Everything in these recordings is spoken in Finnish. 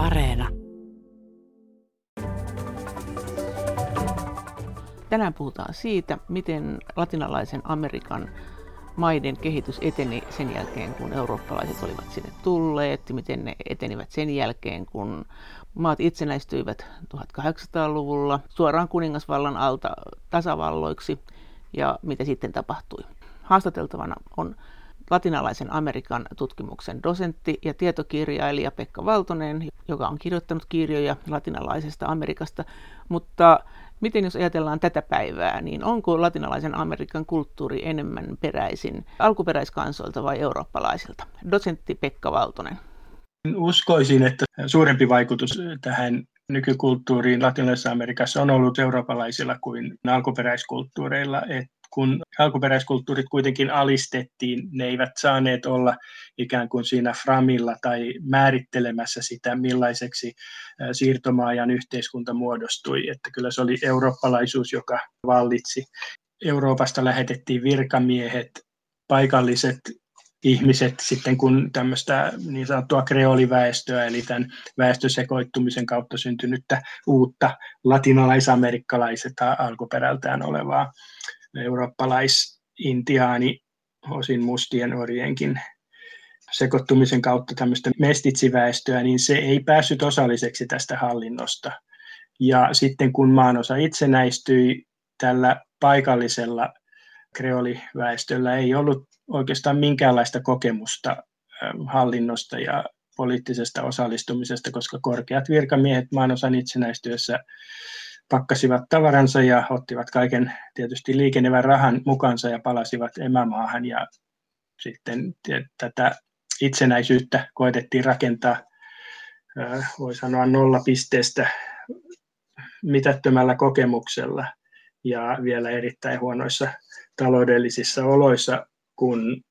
Areena. Tänään puhutaan siitä, miten latinalaisen Amerikan maiden kehitys eteni sen jälkeen, kun eurooppalaiset olivat sinne tulleet, miten ne etenivät sen jälkeen, kun maat itsenäistyivät 1800-luvulla suoraan kuningasvallan alta tasavalloiksi ja mitä sitten tapahtui. Haastateltavana on latinalaisen Amerikan tutkimuksen dosentti ja tietokirjailija Pekka Valtonen, joka on kirjoittanut kirjoja latinalaisesta Amerikasta, mutta Miten jos ajatellaan tätä päivää, niin onko latinalaisen Amerikan kulttuuri enemmän peräisin alkuperäiskansoilta vai eurooppalaisilta? Dosentti Pekka Valtonen. Uskoisin, että suurempi vaikutus tähän nykykulttuuriin Latinalaisessa Amerikassa on ollut eurooppalaisilla kuin alkuperäiskulttuureilla. Et kun alkuperäiskulttuurit kuitenkin alistettiin, ne eivät saaneet olla ikään kuin siinä framilla tai määrittelemässä sitä, millaiseksi siirtomaajan yhteiskunta muodostui. Että kyllä se oli eurooppalaisuus, joka vallitsi. Euroopasta lähetettiin virkamiehet, paikalliset ihmiset sitten, kun tämmöistä niin sanottua kreoliväestöä, eli tämän väestösekoittumisen kautta syntynyttä uutta latinalaisamerikkalaiset alkuperältään olevaa eurooppalais-intiaani, osin mustien orienkin sekoittumisen kautta tämmöistä mestitsiväestöä, niin se ei päässyt osalliseksi tästä hallinnosta. Ja sitten kun maanosa itsenäistyi, tällä paikallisella kreoliväestöllä ei ollut oikeastaan minkäänlaista kokemusta hallinnosta ja poliittisesta osallistumisesta, koska korkeat virkamiehet maanosan itsenäistyessä pakkasivat tavaransa ja ottivat kaiken tietysti liikennevän rahan mukansa ja palasivat emämaahan. Ja sitten tätä itsenäisyyttä koetettiin rakentaa, voi sanoa nollapisteestä mitättömällä kokemuksella ja vielä erittäin huonoissa taloudellisissa oloissa, kun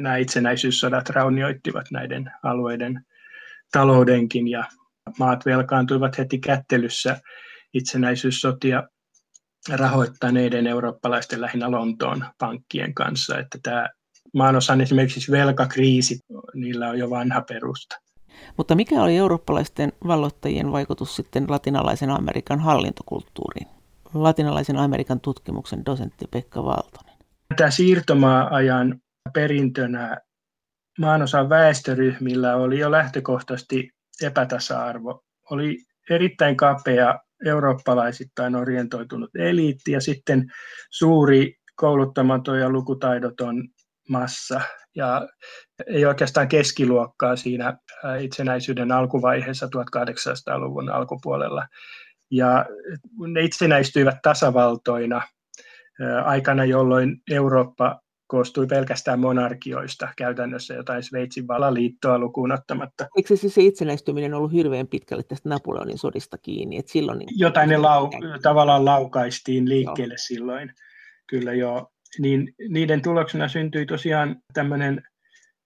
nämä itsenäisyyssodat raunioittivat näiden alueiden taloudenkin ja maat velkaantuivat heti kättelyssä itsenäisyyssotia rahoittaneiden eurooppalaisten lähinnä Lontoon pankkien kanssa, että tämä maanosan esimerkiksi velkakriisi, niillä on jo vanha perusta. Mutta mikä oli eurooppalaisten valloittajien vaikutus sitten latinalaisen Amerikan hallintokulttuuriin? Latinalaisen Amerikan tutkimuksen dosentti Pekka Valtonen. Tämä siirtomaa-ajan perintönä maanosan väestöryhmillä oli jo lähtökohtaisesti epätasa-arvo. Oli erittäin kapea eurooppalaisittain orientoitunut eliitti ja sitten suuri kouluttamaton ja lukutaidoton massa. Ja ei oikeastaan keskiluokkaa siinä itsenäisyyden alkuvaiheessa 1800-luvun alkupuolella. Ja ne itsenäistyivät tasavaltoina aikana, jolloin Eurooppa koostui pelkästään monarkioista käytännössä jotain Sveitsin valaliittoa lukuun ottamatta. Eikö se, se itsenäistyminen ollut hirveän pitkälle tästä Napoleonin sodista kiinni? Että silloin niin... Jotain ne lau, tavallaan laukaistiin liikkeelle joo. silloin, kyllä joo. Niin niiden tuloksena syntyi tosiaan tämmöinen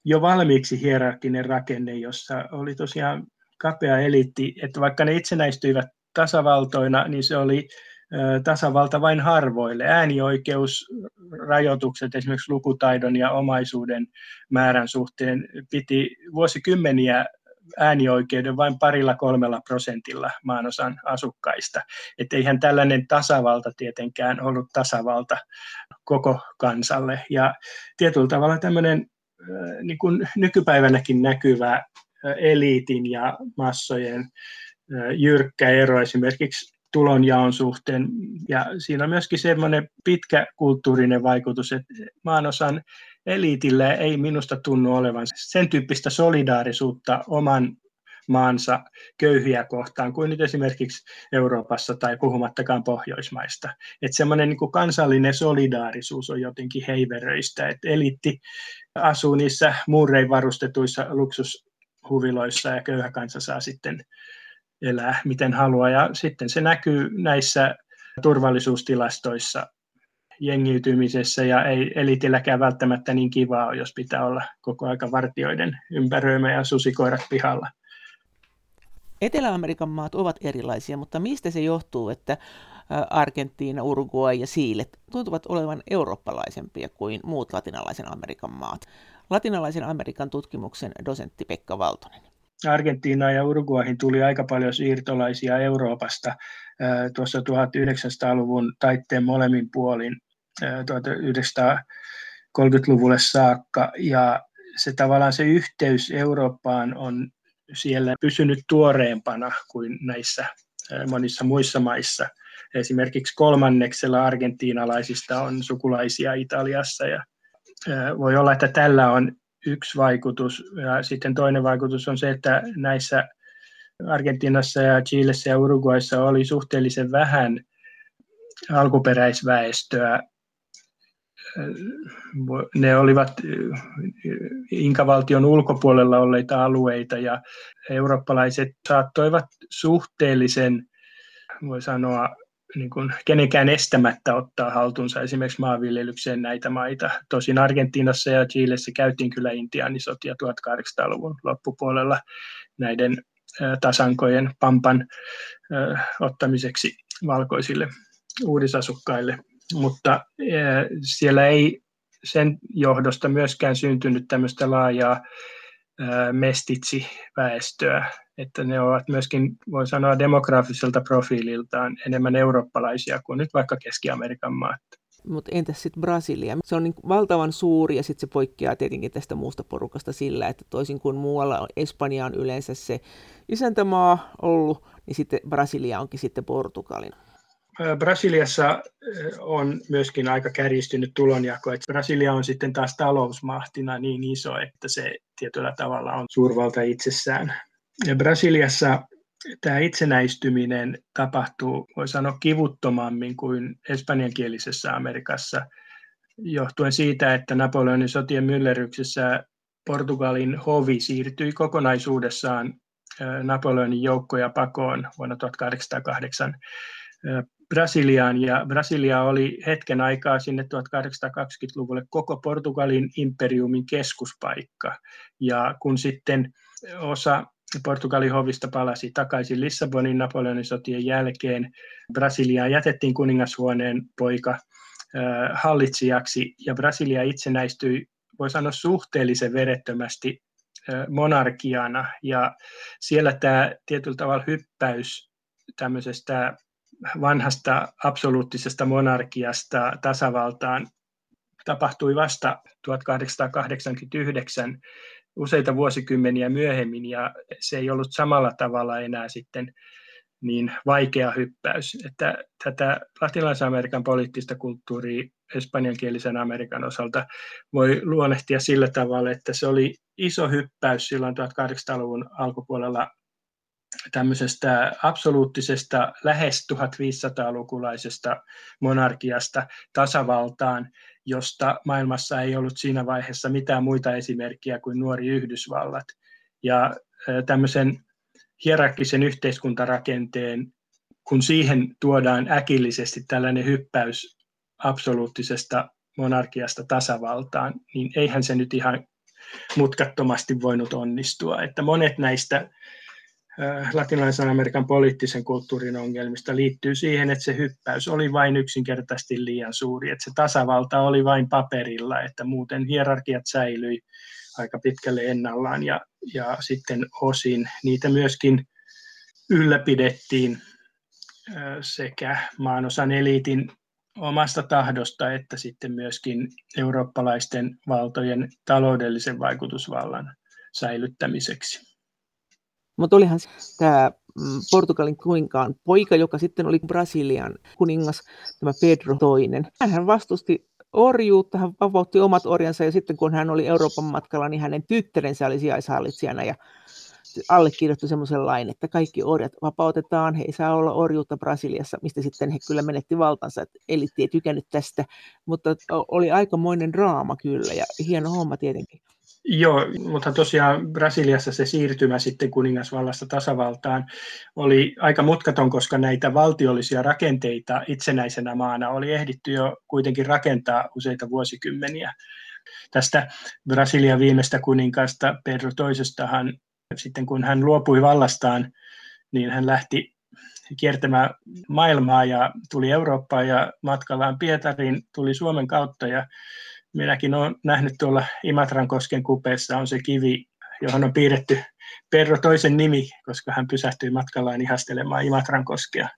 jo valmiiksi hierarkkinen rakenne, jossa oli tosiaan kapea eliitti, että vaikka ne itsenäistyivät tasavaltoina, niin se oli tasavalta vain harvoille. Äänioikeusrajoitukset esimerkiksi lukutaidon ja omaisuuden määrän suhteen piti vuosikymmeniä äänioikeuden vain parilla kolmella prosentilla maanosan asukkaista. Että eihän tällainen tasavalta tietenkään ollut tasavalta koko kansalle. Ja tietyllä tavalla tämmöinen niin kuin nykypäivänäkin näkyvä eliitin ja massojen jyrkkä ero esimerkiksi tulonjaon suhteen. Ja siinä on myöskin semmoinen pitkä kulttuurinen vaikutus, että maanosan eliitillä ei minusta tunnu olevan sen tyyppistä solidaarisuutta oman maansa köyhiä kohtaan kuin nyt esimerkiksi Euroopassa tai puhumattakaan Pohjoismaista. Että semmoinen niin kansallinen solidaarisuus on jotenkin heiveröistä, että eliitti asuu niissä muurein varustetuissa luksushuviloissa ja köyhä kansa saa sitten elää miten haluaa. Ja sitten se näkyy näissä turvallisuustilastoissa jengiytymisessä ja ei elitilläkään välttämättä niin kivaa ole, jos pitää olla koko aika vartioiden ympäröimä ja susikoirat pihalla. Etelä-Amerikan maat ovat erilaisia, mutta mistä se johtuu, että Argentiina, Uruguay ja Siile tuntuvat olevan eurooppalaisempia kuin muut latinalaisen Amerikan maat? Latinalaisen Amerikan tutkimuksen dosentti Pekka Valtonen. Argentiinaan ja Uruguayhin tuli aika paljon siirtolaisia Euroopasta tuossa 1900-luvun taitteen molemmin puolin 1930-luvulle saakka. Ja se tavallaan se yhteys Eurooppaan on siellä pysynyt tuoreempana kuin näissä monissa muissa maissa. Esimerkiksi kolmanneksella argentiinalaisista on sukulaisia Italiassa ja voi olla, että tällä on yksi vaikutus. Ja sitten toinen vaikutus on se, että näissä Argentiinassa ja Chilessä ja Uruguayssa oli suhteellisen vähän alkuperäisväestöä. Ne olivat Inkavaltion ulkopuolella olleita alueita ja eurooppalaiset saattoivat suhteellisen, voi sanoa, niin kuin kenenkään estämättä ottaa haltuunsa esimerkiksi maanviljelykseen näitä maita. Tosin Argentiinassa ja Chilessä käytiin kyllä intiaanisotia 1800-luvun loppupuolella näiden tasankojen pampan ottamiseksi valkoisille uudisasukkaille, mutta siellä ei sen johdosta myöskään syntynyt tämmöistä laajaa mestitsi-väestöä, että ne ovat myöskin, voi sanoa, demografiselta profiililtaan enemmän eurooppalaisia kuin nyt vaikka Keski-Amerikan maat. Mutta entäs sitten Brasilia? Se on niin valtavan suuri ja sitten se poikkeaa tietenkin tästä muusta porukasta sillä, että toisin kuin muualla Espanja on yleensä se isäntämaa ollut, niin sitten Brasilia onkin sitten Portugalin. Brasiliassa on myöskin aika kärjistynyt tulonjako, että Brasilia on sitten taas talousmahtina niin iso, että se tietyllä tavalla on suurvalta itsessään. Brasiliassa tämä itsenäistyminen tapahtuu, voi sanoa, kivuttomammin kuin espanjankielisessä Amerikassa, johtuen siitä, että Napoleonin sotien myllerryksessä Portugalin hovi siirtyi kokonaisuudessaan Napoleonin joukkoja pakoon vuonna 1808 Brasiliaan, ja Brasilia oli hetken aikaa sinne 1820-luvulle koko Portugalin imperiumin keskuspaikka, ja kun sitten osa Portugalin hovista palasi takaisin Lissabonin Napoleonin sotien jälkeen. Brasiliaan jätettiin kuningashuoneen poika hallitsijaksi ja Brasilia itsenäistyi, voi sanoa suhteellisen verettömästi monarkiana ja siellä tämä tietyllä tavalla hyppäys tämmöisestä vanhasta absoluuttisesta monarkiasta tasavaltaan tapahtui vasta 1889 useita vuosikymmeniä myöhemmin ja se ei ollut samalla tavalla enää sitten niin vaikea hyppäys. Että tätä latinalaisen Amerikan poliittista kulttuuria espanjankielisen Amerikan osalta voi luonnehtia sillä tavalla, että se oli iso hyppäys silloin 1800-luvun alkupuolella tämmöisestä absoluuttisesta lähes 1500-lukulaisesta monarkiasta tasavaltaan, josta maailmassa ei ollut siinä vaiheessa mitään muita esimerkkiä kuin nuori Yhdysvallat. Ja tämmöisen hierarkkisen yhteiskuntarakenteen, kun siihen tuodaan äkillisesti tällainen hyppäys absoluuttisesta monarkiasta tasavaltaan, niin eihän se nyt ihan mutkattomasti voinut onnistua. Että monet näistä latinalaisen Amerikan poliittisen kulttuurin ongelmista liittyy siihen, että se hyppäys oli vain yksinkertaisesti liian suuri, että se tasavalta oli vain paperilla, että muuten hierarkiat säilyi aika pitkälle ennallaan ja, ja sitten osin niitä myöskin ylläpidettiin sekä maanosan eliitin omasta tahdosta että sitten myöskin eurooppalaisten valtojen taloudellisen vaikutusvallan säilyttämiseksi. Mutta olihan tämä mm, Portugalin kuninkaan poika, joka sitten oli Brasilian kuningas, tämä Pedro toinen. Hän vastusti orjuutta, hän vapautti omat orjansa ja sitten kun hän oli Euroopan matkalla, niin hänen tyttärensä oli sijaishallitsijana ja allekirjoitti semmoisen lain, että kaikki orjat vapautetaan, he ei saa olla orjuutta Brasiliassa, mistä sitten he kyllä menetti valtansa, että elitti ei tykännyt tästä, mutta oli aikamoinen draama kyllä ja hieno homma tietenkin. Joo, mutta tosiaan Brasiliassa se siirtymä sitten kuningasvallasta tasavaltaan oli aika mutkaton, koska näitä valtiollisia rakenteita itsenäisenä maana oli ehditty jo kuitenkin rakentaa useita vuosikymmeniä. Tästä Brasilian viimeistä kuninkaasta Pedro toisestahan sitten kun hän luopui vallastaan, niin hän lähti kiertämään maailmaa ja tuli Eurooppaan ja matkallaan Pietariin tuli Suomen kautta ja minäkin olen nähnyt tuolla Imatran kosken kupeessa on se kivi, johon on piirretty Perro toisen nimi, koska hän pysähtyi matkallaan ihastelemaan Imatran koskea.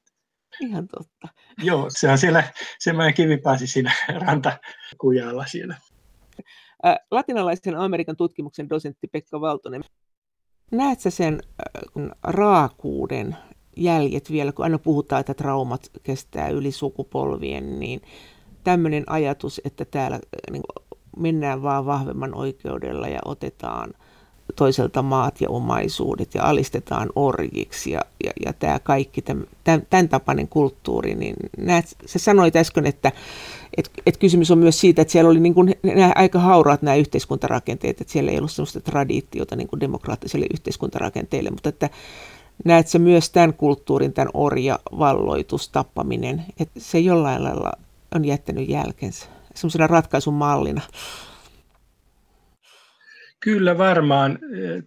Ihan totta. Joo, se on siellä semmoinen kivipaasi siinä rantakujalla siellä. Latinalaisen Amerikan tutkimuksen dosentti Pekka Valtonen. Näetkö sen raakuuden jäljet vielä, kun aina puhutaan, että traumat kestää yli sukupolvien, niin tämmöinen ajatus, että täällä niin mennään vaan vahvemman oikeudella ja otetaan toiselta maat ja omaisuudet ja alistetaan orjiksi ja, ja, ja tämä kaikki, tämän, tämän tapainen kulttuuri, niin näet, sä sanoit äsken, että et, et kysymys on myös siitä, että siellä oli niin kuin, nämä aika hauraat nämä yhteiskuntarakenteet, että siellä ei ollut sellaista traditiota niin kuin demokraattiselle yhteiskuntarakenteelle, mutta että näet se myös tämän kulttuurin, tämän orjavalloitus, tappaminen, että se jollain lailla on jättänyt jälkensä semmoisena ratkaisun mallina? Kyllä varmaan.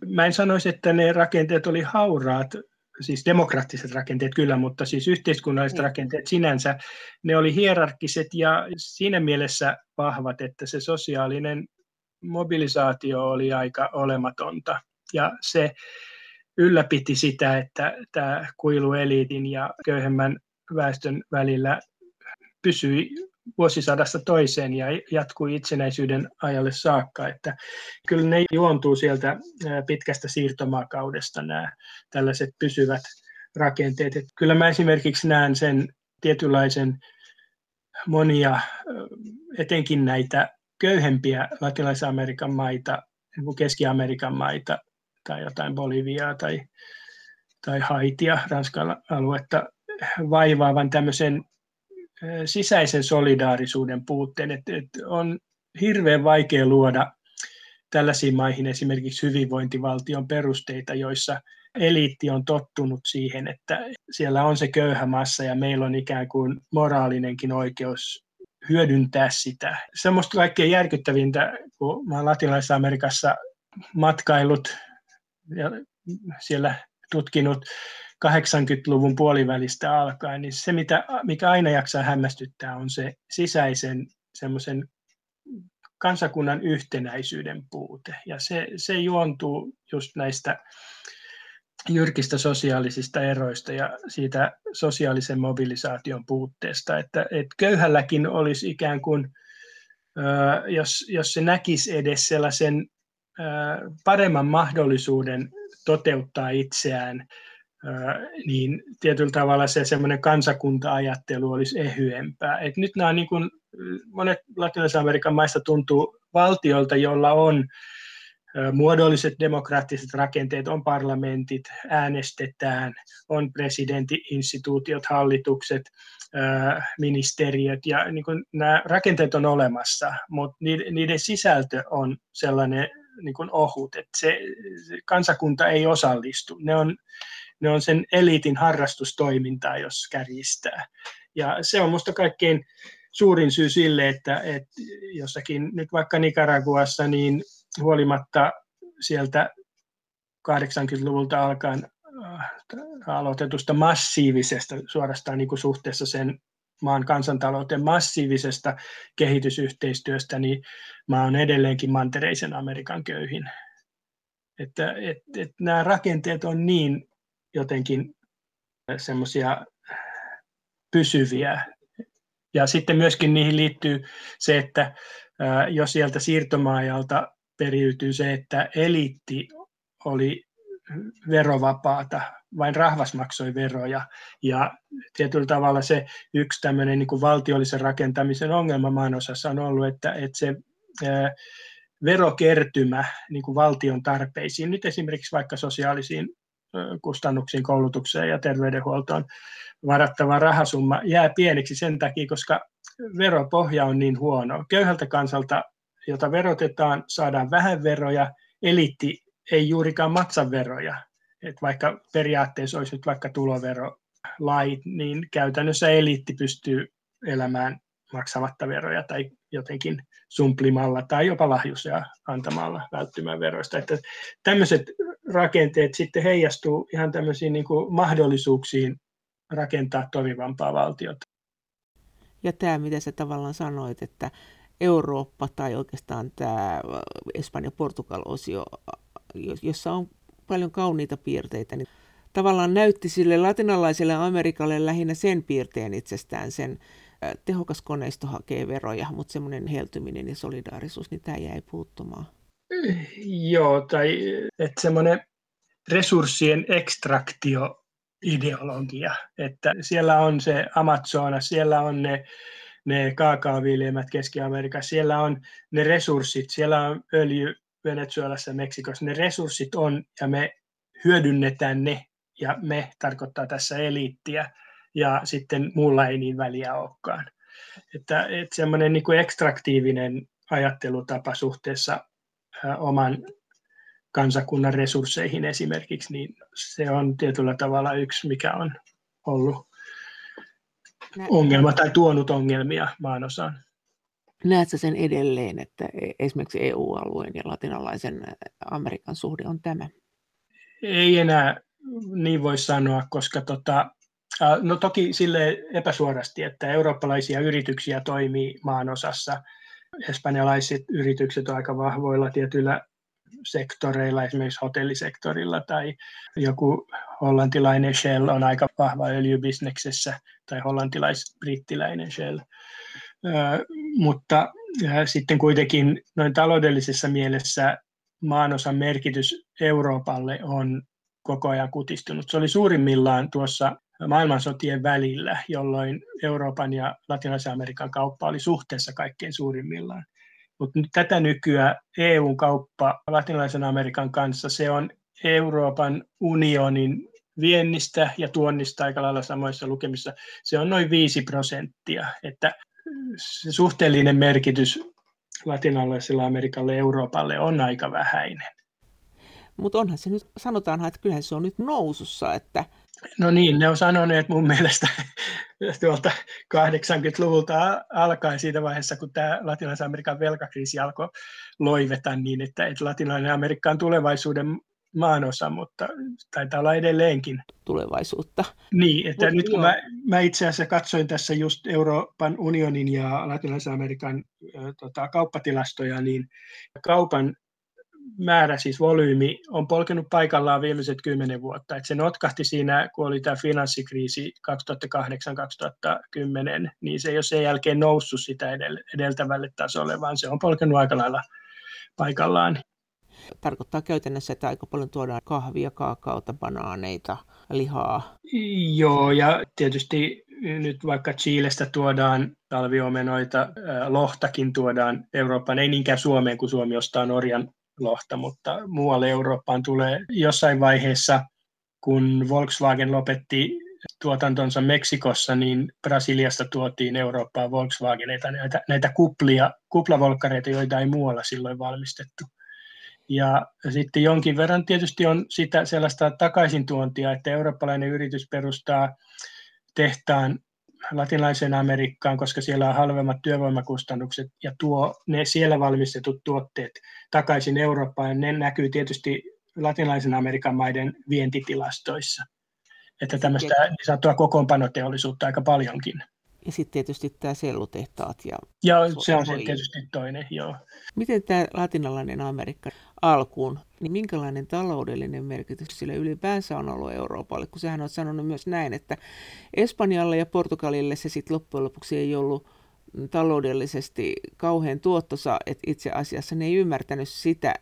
Mä en sanoisi, että ne rakenteet oli hauraat, siis demokraattiset rakenteet kyllä, mutta siis yhteiskunnalliset mm. rakenteet sinänsä, ne oli hierarkkiset ja siinä mielessä vahvat, että se sosiaalinen mobilisaatio oli aika olematonta. Ja se ylläpiti sitä, että tämä kuilu eliitin ja köyhemmän väestön välillä pysyi vuosisadasta toiseen ja jatkui itsenäisyyden ajalle saakka. Että kyllä ne juontuu sieltä pitkästä siirtomaakaudesta nämä tällaiset pysyvät rakenteet. Että kyllä mä esimerkiksi näen sen tietynlaisen monia, etenkin näitä köyhempiä Latinalais-Amerikan maita, Keski-Amerikan maita tai jotain Boliviaa tai, tai Haitia, Ranskan aluetta vaivaavan tämmöisen sisäisen solidaarisuuden puutteen, että, että on hirveän vaikea luoda tällaisiin maihin esimerkiksi hyvinvointivaltion perusteita, joissa eliitti on tottunut siihen, että siellä on se köyhä massa ja meillä on ikään kuin moraalinenkin oikeus hyödyntää sitä. Semmoista kaikkein järkyttävintä, kun mä olen Latinalaisessa Amerikassa matkailut ja siellä tutkinut 80-luvun puolivälistä alkaen, niin se, mitä, mikä aina jaksaa hämmästyttää, on se sisäisen semmoisen kansakunnan yhtenäisyyden puute. Ja se, se juontuu just näistä jyrkistä sosiaalisista eroista ja siitä sosiaalisen mobilisaation puutteesta, että, että köyhälläkin olisi ikään kuin, jos, jos se näkisi edes sellaisen paremman mahdollisuuden toteuttaa itseään niin tietyllä tavalla se semmoinen kansakunta-ajattelu olisi ehyempää. Et nyt nämä niin kuin, monet Latinalais-Amerikan maista tuntuu valtiolta, jolla on muodolliset demokraattiset rakenteet, on parlamentit, äänestetään, on presidentti-instituutiot, hallitukset, ministeriöt ja niin kuin nämä rakenteet on olemassa, mutta niiden sisältö on sellainen niin kuin ohut, että se, se kansakunta ei osallistu. Ne on ne on sen eliitin harrastustoimintaa, jos kärjistää. Ja se on minusta kaikkein suurin syy sille, että, että jossakin nyt vaikka Nicaraguassa, niin huolimatta sieltä 80-luvulta alkaen äh, aloitetusta massiivisesta, suorastaan niin kuin suhteessa sen maan kansantalouteen massiivisesta kehitysyhteistyöstä, niin mä oon edelleenkin mantereisen Amerikan köyhin. Että et, et nämä rakenteet on niin jotenkin semmoisia pysyviä. Ja sitten myöskin niihin liittyy se, että jos sieltä siirtomaajalta periytyy se, että eliitti oli verovapaata, vain rahvas maksoi veroja. Ja tietyllä tavalla se yksi tämmöinen niin kuin valtiollisen rakentamisen ongelma maanosassa on ollut, että, että se verokertymä niin kuin valtion tarpeisiin, nyt esimerkiksi vaikka sosiaalisiin kustannuksiin, koulutukseen ja terveydenhuoltoon varattava rahasumma jää pieneksi sen takia, koska veropohja on niin huono. Köyhältä kansalta, jota verotetaan, saadaan vähän veroja, eliitti ei juurikaan maksa veroja. Et vaikka periaatteessa olisi nyt vaikka tuloverolait, niin käytännössä eliitti pystyy elämään maksamatta veroja tai jotenkin sumplimalla tai jopa lahjusia antamalla välttymään veroista. Että tämmöiset rakenteet sitten heijastuu ihan tämmöisiin niin kuin mahdollisuuksiin rakentaa toimivampaa valtiota. Ja tämä, mitä sä tavallaan sanoit, että Eurooppa tai oikeastaan tämä Espanja-Portugal-osio, jossa on paljon kauniita piirteitä, niin tavallaan näytti sille latinalaiselle Amerikalle lähinnä sen piirteen itsestään, sen tehokas koneisto hakee veroja, mutta semmoinen heltyminen ja solidaarisuus, niin tämä jäi puuttumaan. Joo, tai että semmoinen resurssien ekstraktio ideologia, että siellä on se Amazonas, siellä on ne, ne kaakaoviljelmät Keski-Amerikassa, siellä on ne resurssit, siellä on öljy Venezuelassa Meksikossa, ne resurssit on ja me hyödynnetään ne ja me tarkoittaa tässä eliittiä ja sitten muulla ei niin väliä olekaan. Että, että semmoinen niin kuin ekstraktiivinen ajattelutapa suhteessa oman kansakunnan resursseihin esimerkiksi, niin se on tietyllä tavalla yksi, mikä on ollut ongelma tai tuonut ongelmia maanosaan. Näetkö sen edelleen, että e, esimerkiksi EU-alueen ja latinalaisen Amerikan suhde on tämä? Ei enää niin voi sanoa, koska tota, no toki sille epäsuorasti, että eurooppalaisia yrityksiä toimii maanosassa. Espanjalaiset yritykset ovat aika vahvoilla tietyillä sektoreilla, esimerkiksi hotellisektorilla tai joku hollantilainen Shell on aika vahva öljybisneksessä tai hollantilais-brittiläinen Shell. mutta sitten kuitenkin noin taloudellisessa mielessä maanosan merkitys Euroopalle on koko ajan kutistunut. Se oli suurimmillaan tuossa maailmansotien välillä, jolloin Euroopan ja Latinalaisen Amerikan kauppa oli suhteessa kaikkein suurimmillaan. Mutta nyt tätä nykyään EUn kauppa Latinalaisen Amerikan kanssa, se on Euroopan unionin viennistä ja tuonnista aika lailla samoissa lukemissa, se on noin 5 prosenttia. Että se suhteellinen merkitys latinalaisella Amerikalle Euroopalle on aika vähäinen. Mutta onhan se nyt, sanotaanhan, että kyllähän se on nyt nousussa, että No niin, ne on sanoneet mun mielestä tuolta 80-luvulta alkaen siitä vaiheessa, kun tämä latinalaisen Amerikan velkakriisi alkoi loiveta niin, että, että latinalainen Amerikka on tulevaisuuden maanosa, mutta taitaa olla edelleenkin. Tulevaisuutta. Niin, että Mut nyt kun mä, mä itse asiassa katsoin tässä just Euroopan unionin ja latinalaisen Amerikan äh, tota, kauppatilastoja, niin kaupan määrä, siis volyymi, on polkenut paikallaan viimeiset kymmenen vuotta. Et se notkahti siinä, kun oli tämä finanssikriisi 2008-2010, niin se ei ole sen jälkeen noussut sitä edeltävälle tasolle, vaan se on polkenut aika lailla paikallaan. Tarkoittaa käytännössä, että aika paljon tuodaan kahvia, kaakaota, banaaneita, lihaa. Joo, ja tietysti nyt vaikka Chiilestä tuodaan talviomenoita, lohtakin tuodaan Eurooppaan, ei niinkään Suomeen, kun Suomi ostaa Norjan lohta, mutta muualle Eurooppaan tulee jossain vaiheessa, kun Volkswagen lopetti tuotantonsa Meksikossa, niin Brasiliasta tuotiin Eurooppaan Volkswageneita, näitä, näitä kuplia, kuplavolkkareita, joita ei muualla silloin valmistettu. Ja sitten jonkin verran tietysti on sitä sellaista takaisintuontia, että eurooppalainen yritys perustaa tehtaan latinalaiseen Amerikkaan, koska siellä on halvemmat työvoimakustannukset ja tuo ne siellä valmistetut tuotteet takaisin Eurooppaan. Ja ne näkyy tietysti latinalaisen Amerikan maiden vientitilastoissa. Että tämmöistä niin sanottua kokoonpanoteollisuutta aika paljonkin. Ja sitten tietysti tämä sellutehtaat. Ja, ja se on se tietysti toinen, joo. Miten tämä latinalainen Amerikka alkuun, niin minkälainen taloudellinen merkitys sille ylipäänsä on ollut Euroopalle? Kun sehän on sanonut myös näin, että Espanjalle ja Portugalille se sitten loppujen lopuksi ei ollut taloudellisesti kauhean tuottosa, että itse asiassa ne ei ymmärtänyt sitä,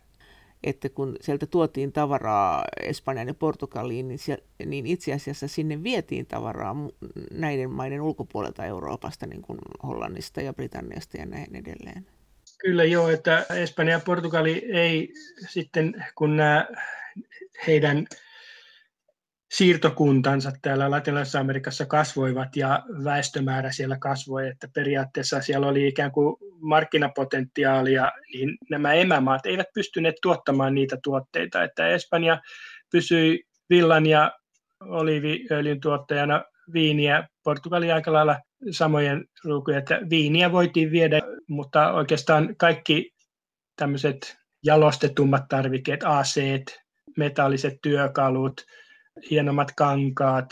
että kun sieltä tuotiin tavaraa Espanjan ja Portugaliin, niin, siellä, niin itse asiassa sinne vietiin tavaraa näiden maiden ulkopuolelta Euroopasta, niin kuin Hollannista ja Britanniasta ja näin edelleen. Kyllä joo, että Espanja ja Portugali ei sitten, kun nämä heidän siirtokuntansa täällä Latinalaisessa Amerikassa kasvoivat ja väestömäärä siellä kasvoi, että periaatteessa siellä oli ikään kuin markkinapotentiaalia, niin nämä emämaat eivät pystyneet tuottamaan niitä tuotteita, että Espanja pysyi villan ja oliiviöljyn tuottajana viiniä, Portugali aika lailla samojen lukuja, että viiniä voitiin viedä, mutta oikeastaan kaikki tämmöiset jalostetummat tarvikkeet, aseet, metalliset työkalut, hienommat kankaat.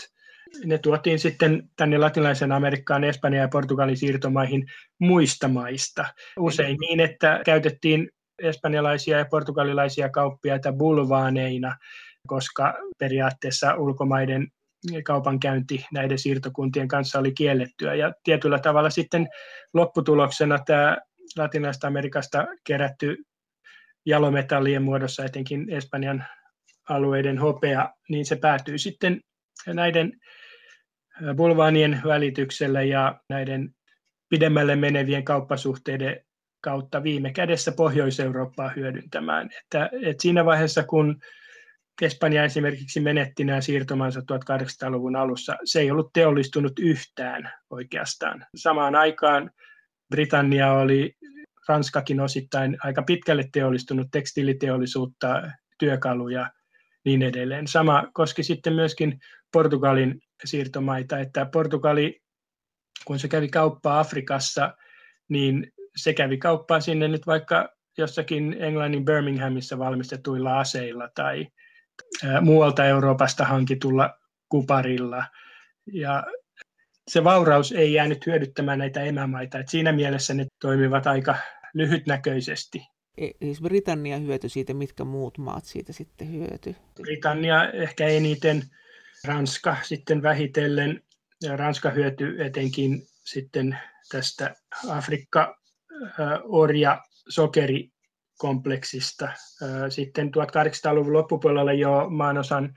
Ne tuotiin sitten tänne latinalaisen Amerikkaan, Espanjaan ja Portugalin siirtomaihin muista maista. Usein niin, että käytettiin espanjalaisia ja portugalilaisia kauppiaita bulvaaneina koska periaatteessa ulkomaiden kaupankäynti näiden siirtokuntien kanssa oli kiellettyä. Ja tietyllä tavalla sitten lopputuloksena tämä Latinalaisesta Amerikasta kerätty jalometallien muodossa, etenkin Espanjan alueiden hopea, niin se päätyy sitten näiden bulvaanien välityksellä ja näiden pidemmälle menevien kauppasuhteiden kautta viime kädessä Pohjois-Eurooppaa hyödyntämään. Että, että siinä vaiheessa, kun Espanja esimerkiksi menetti nämä siirtomansa 1800-luvun alussa, se ei ollut teollistunut yhtään oikeastaan. Samaan aikaan Britannia oli, Ranskakin osittain aika pitkälle teollistunut tekstiiliteollisuutta, työkaluja niin edelleen. Sama koski sitten myöskin Portugalin siirtomaita, että Portugali, kun se kävi kauppaa Afrikassa, niin se kävi kauppaa sinne nyt vaikka jossakin Englannin Birminghamissa valmistetuilla aseilla tai muualta Euroopasta hankitulla kuparilla. Ja se vauraus ei jäänyt hyödyttämään näitä emämaita. Et siinä mielessä ne toimivat aika lyhytnäköisesti. Siis Britannia hyöty siitä, mitkä muut maat siitä sitten hyöty? Britannia ehkä eniten, Ranska sitten vähitellen. Ja Ranska hyöty etenkin sitten tästä Afrikka orja sokeri kompleksista. Sitten 1800-luvun loppupuolella jo maanosan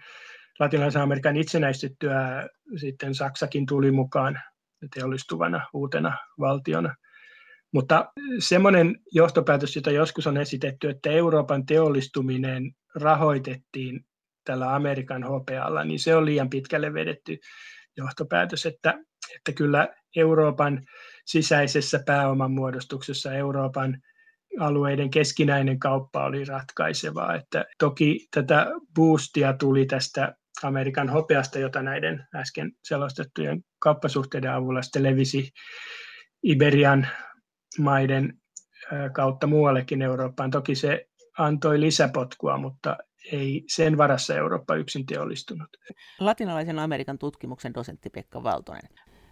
latinalaisen Amerikan itsenäistyttyä sitten Saksakin tuli mukaan teollistuvana uutena valtiona. Mutta semmoinen johtopäätös, jota joskus on esitetty, että Euroopan teollistuminen rahoitettiin tällä Amerikan hopealla, niin se on liian pitkälle vedetty johtopäätös, että, että kyllä Euroopan sisäisessä pääoman muodostuksessa Euroopan alueiden keskinäinen kauppa oli ratkaisevaa. Että toki tätä boostia tuli tästä Amerikan hopeasta, jota näiden äsken selostettujen kauppasuhteiden avulla sitten levisi Iberian maiden kautta muuallekin Eurooppaan. Toki se antoi lisäpotkua, mutta ei sen varassa Eurooppa yksin teollistunut. Latinalaisen Amerikan tutkimuksen dosentti Pekka Valtonen.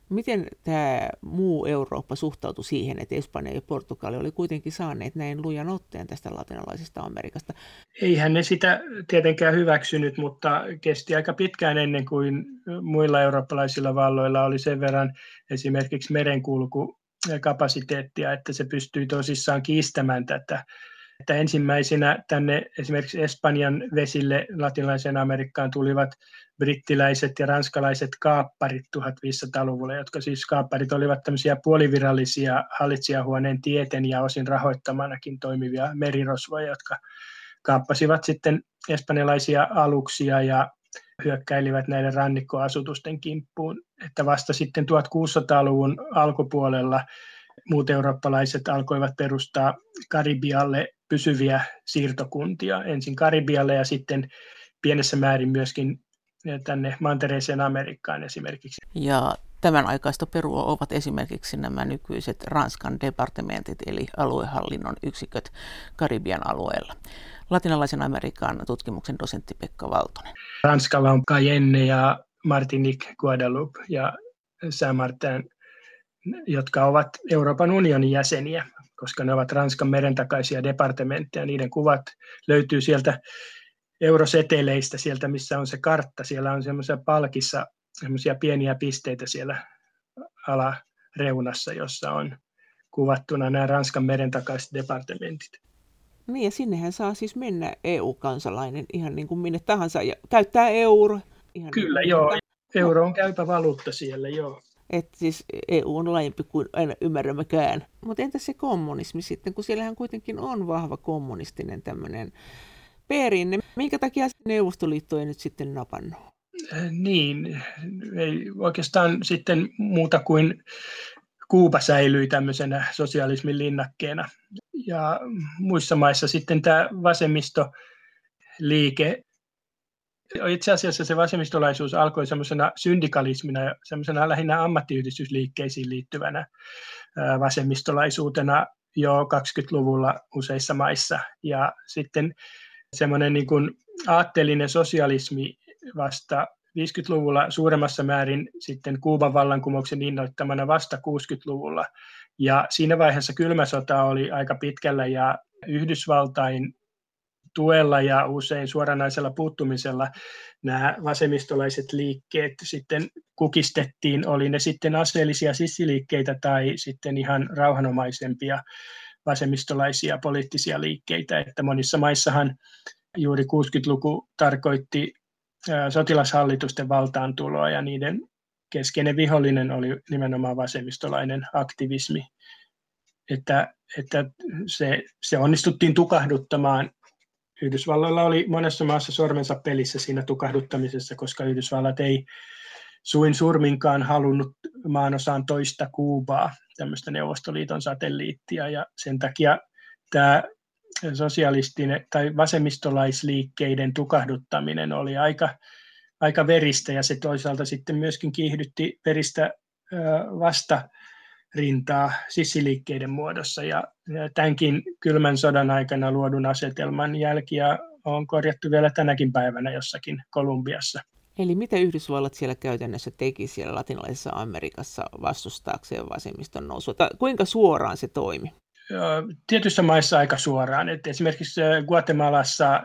Miten tämä muu Eurooppa suhtautui siihen, että Espanja ja Portugali oli kuitenkin saaneet näin lujan otteen tästä latinalaisesta Amerikasta? Eihän ne sitä tietenkään hyväksynyt, mutta kesti aika pitkään ennen kuin muilla eurooppalaisilla valloilla oli sen verran esimerkiksi merenkulku kapasiteettia, että se pystyi tosissaan kiistämään tätä että ensimmäisenä tänne esimerkiksi Espanjan vesille latinalaiseen Amerikkaan tulivat brittiläiset ja ranskalaiset kaapparit 1500-luvulla, jotka siis kaapparit olivat tämmöisiä puolivirallisia hallitsijahuoneen tieten ja osin rahoittamanakin toimivia merirosvoja, jotka kaappasivat sitten espanjalaisia aluksia ja hyökkäilivät näiden rannikkoasutusten kimppuun. Että vasta sitten 1600-luvun alkupuolella muut eurooppalaiset alkoivat perustaa Karibialle pysyviä siirtokuntia, ensin Karibialle ja sitten pienessä määrin myöskin tänne mantereeseen Amerikkaan esimerkiksi. Ja tämän aikaista perua ovat esimerkiksi nämä nykyiset Ranskan departementit eli aluehallinnon yksiköt Karibian alueella. Latinalaisen Amerikan tutkimuksen dosentti Pekka Valtonen. Ranskalla on Cayenne ja Martinique, Guadeloupe ja Saint-Martin, jotka ovat Euroopan unionin jäseniä koska ne ovat Ranskan merentakaisia departementteja. Niiden kuvat löytyy sieltä euroseteleistä, sieltä missä on se kartta. Siellä on semmoisia palkissa semmoisia pieniä pisteitä siellä alareunassa, jossa on kuvattuna nämä Ranskan merentakaiset departementit. Niin ja sinnehän saa siis mennä EU-kansalainen ihan niin kuin minne tahansa ja käyttää euro. Ihan Kyllä, niin joo. Euro on käypä valuutta siellä, joo. Että siis EU on laajempi kuin aina ymmärrämmekään. Mutta entäs se kommunismi sitten, kun siellähän kuitenkin on vahva kommunistinen tämmöinen perinne. Minkä takia Neuvostoliitto ei nyt sitten napannut? Äh, niin, ei oikeastaan sitten muuta kuin Kuuba säilyi tämmöisenä sosialismin linnakkeena. Ja muissa maissa sitten tämä vasemmistoliike itse asiassa se vasemmistolaisuus alkoi semmoisena syndikalismina ja semmoisena lähinnä ammattiyhdistysliikkeisiin liittyvänä vasemmistolaisuutena jo 20-luvulla useissa maissa. Ja sitten semmoinen niin kuin aatteellinen sosialismi vasta 50-luvulla suuremmassa määrin sitten Kuuban vallankumouksen innoittamana vasta 60-luvulla. Ja siinä vaiheessa kylmä sota oli aika pitkällä ja Yhdysvaltain tuella ja usein suoranaisella puuttumisella nämä vasemmistolaiset liikkeet sitten kukistettiin, oli ne sitten aseellisia sissiliikkeitä tai sitten ihan rauhanomaisempia vasemmistolaisia poliittisia liikkeitä, että monissa maissahan juuri 60-luku tarkoitti sotilashallitusten valtaantuloa ja niiden keskeinen vihollinen oli nimenomaan vasemmistolainen aktivismi, että, että se, se onnistuttiin tukahduttamaan. Yhdysvalloilla oli monessa maassa sormensa pelissä siinä tukahduttamisessa, koska Yhdysvallat ei suin surminkaan halunnut maanosaan toista Kuubaa, tämmöistä Neuvostoliiton satelliittia, ja sen takia tämä sosialistinen tai vasemmistolaisliikkeiden tukahduttaminen oli aika, aika veristä, ja se toisaalta sitten myöskin kiihdytti veristä vasta rintaa sissiliikkeiden muodossa. Ja, tämänkin kylmän sodan aikana luodun asetelman jälkiä on korjattu vielä tänäkin päivänä jossakin Kolumbiassa. Eli mitä Yhdysvallat siellä käytännössä teki siellä latinalaisessa Amerikassa vastustaakseen vasemmiston nousua? Tai kuinka suoraan se toimi? Tietyissä maissa aika suoraan. Et esimerkiksi Guatemalassa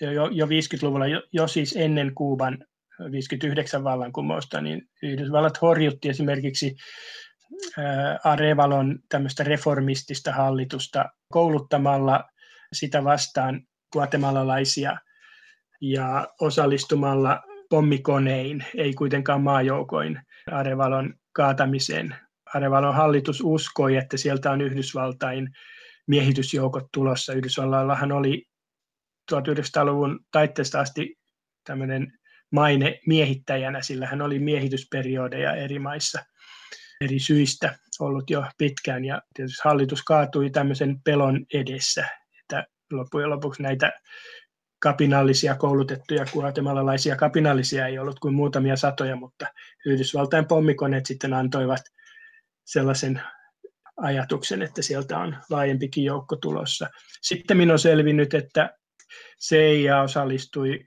jo, jo 50-luvulla, jo, jo siis ennen Kuuban 59 vallankumousta, niin Yhdysvallat horjutti esimerkiksi Arevalon tämmöistä reformistista hallitusta kouluttamalla sitä vastaan guatemalalaisia ja osallistumalla pommikonein, ei kuitenkaan maajoukoin Arevalon kaatamiseen. Arevalon hallitus uskoi, että sieltä on Yhdysvaltain miehitysjoukot tulossa. Yhdysvalloillahan oli 1900-luvun taitteesta asti tämmöinen maine miehittäjänä, sillä hän oli miehitysperiodeja eri maissa eri syistä ollut jo pitkään ja tietysti hallitus kaatui tämmöisen pelon edessä, että loppujen lopuksi näitä kapinallisia koulutettuja guatemalalaisia kapinallisia ei ollut kuin muutamia satoja, mutta Yhdysvaltain pommikoneet sitten antoivat sellaisen ajatuksen, että sieltä on laajempikin joukko tulossa. Sitten minun on selvinnyt, että CIA osallistui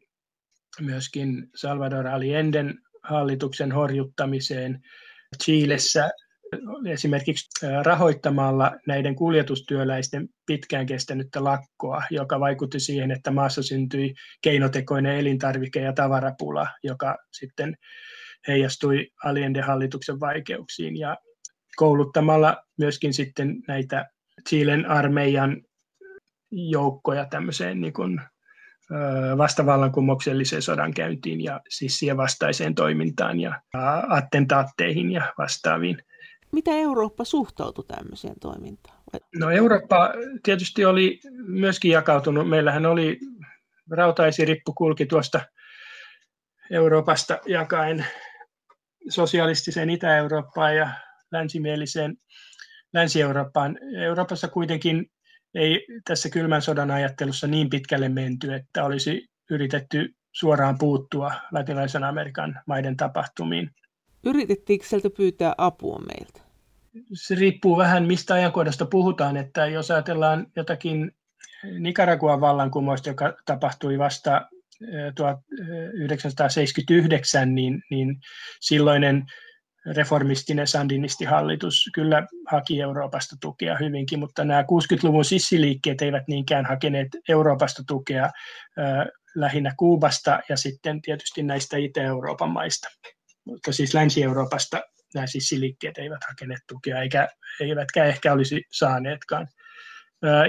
myöskin Salvador Allenden hallituksen horjuttamiseen Chiilessä esimerkiksi rahoittamalla näiden kuljetustyöläisten pitkään kestänyttä lakkoa, joka vaikutti siihen, että maassa syntyi keinotekoinen elintarvike- ja tavarapula, joka sitten heijastui Allende-hallituksen vaikeuksiin. Ja kouluttamalla myöskin sitten näitä Chilen armeijan joukkoja tämmöiseen niin kuin vastavallankumoukselliseen sodankäyntiin ja sissien vastaiseen toimintaan ja attentaatteihin ja vastaaviin. Mitä Eurooppa suhtautui tämmöiseen toimintaan? No Eurooppa tietysti oli myöskin jakautunut. Meillähän oli rautaisirippu kulki tuosta Euroopasta jakaen sosialistiseen Itä-Eurooppaan ja länsimieliseen Länsi-Eurooppaan. Euroopassa kuitenkin ei tässä kylmän sodan ajattelussa niin pitkälle menty, että olisi yritetty suoraan puuttua latinalaisen Amerikan maiden tapahtumiin. Yritettiinkö sieltä pyytää apua meiltä? Se riippuu vähän, mistä ajankohdasta puhutaan. Että jos ajatellaan jotakin Nicaraguan vallankumousta, joka tapahtui vasta 1979, niin, niin silloinen reformistinen sandinistihallitus kyllä haki Euroopasta tukea hyvinkin, mutta nämä 60-luvun sissiliikkeet eivät niinkään hakeneet Euroopasta tukea lähinnä Kuubasta ja sitten tietysti näistä Itä-Euroopan maista. Mutta siis Länsi-Euroopasta nämä sissiliikkeet eivät hakeneet tukea, eikä, eivätkä ehkä olisi saaneetkaan.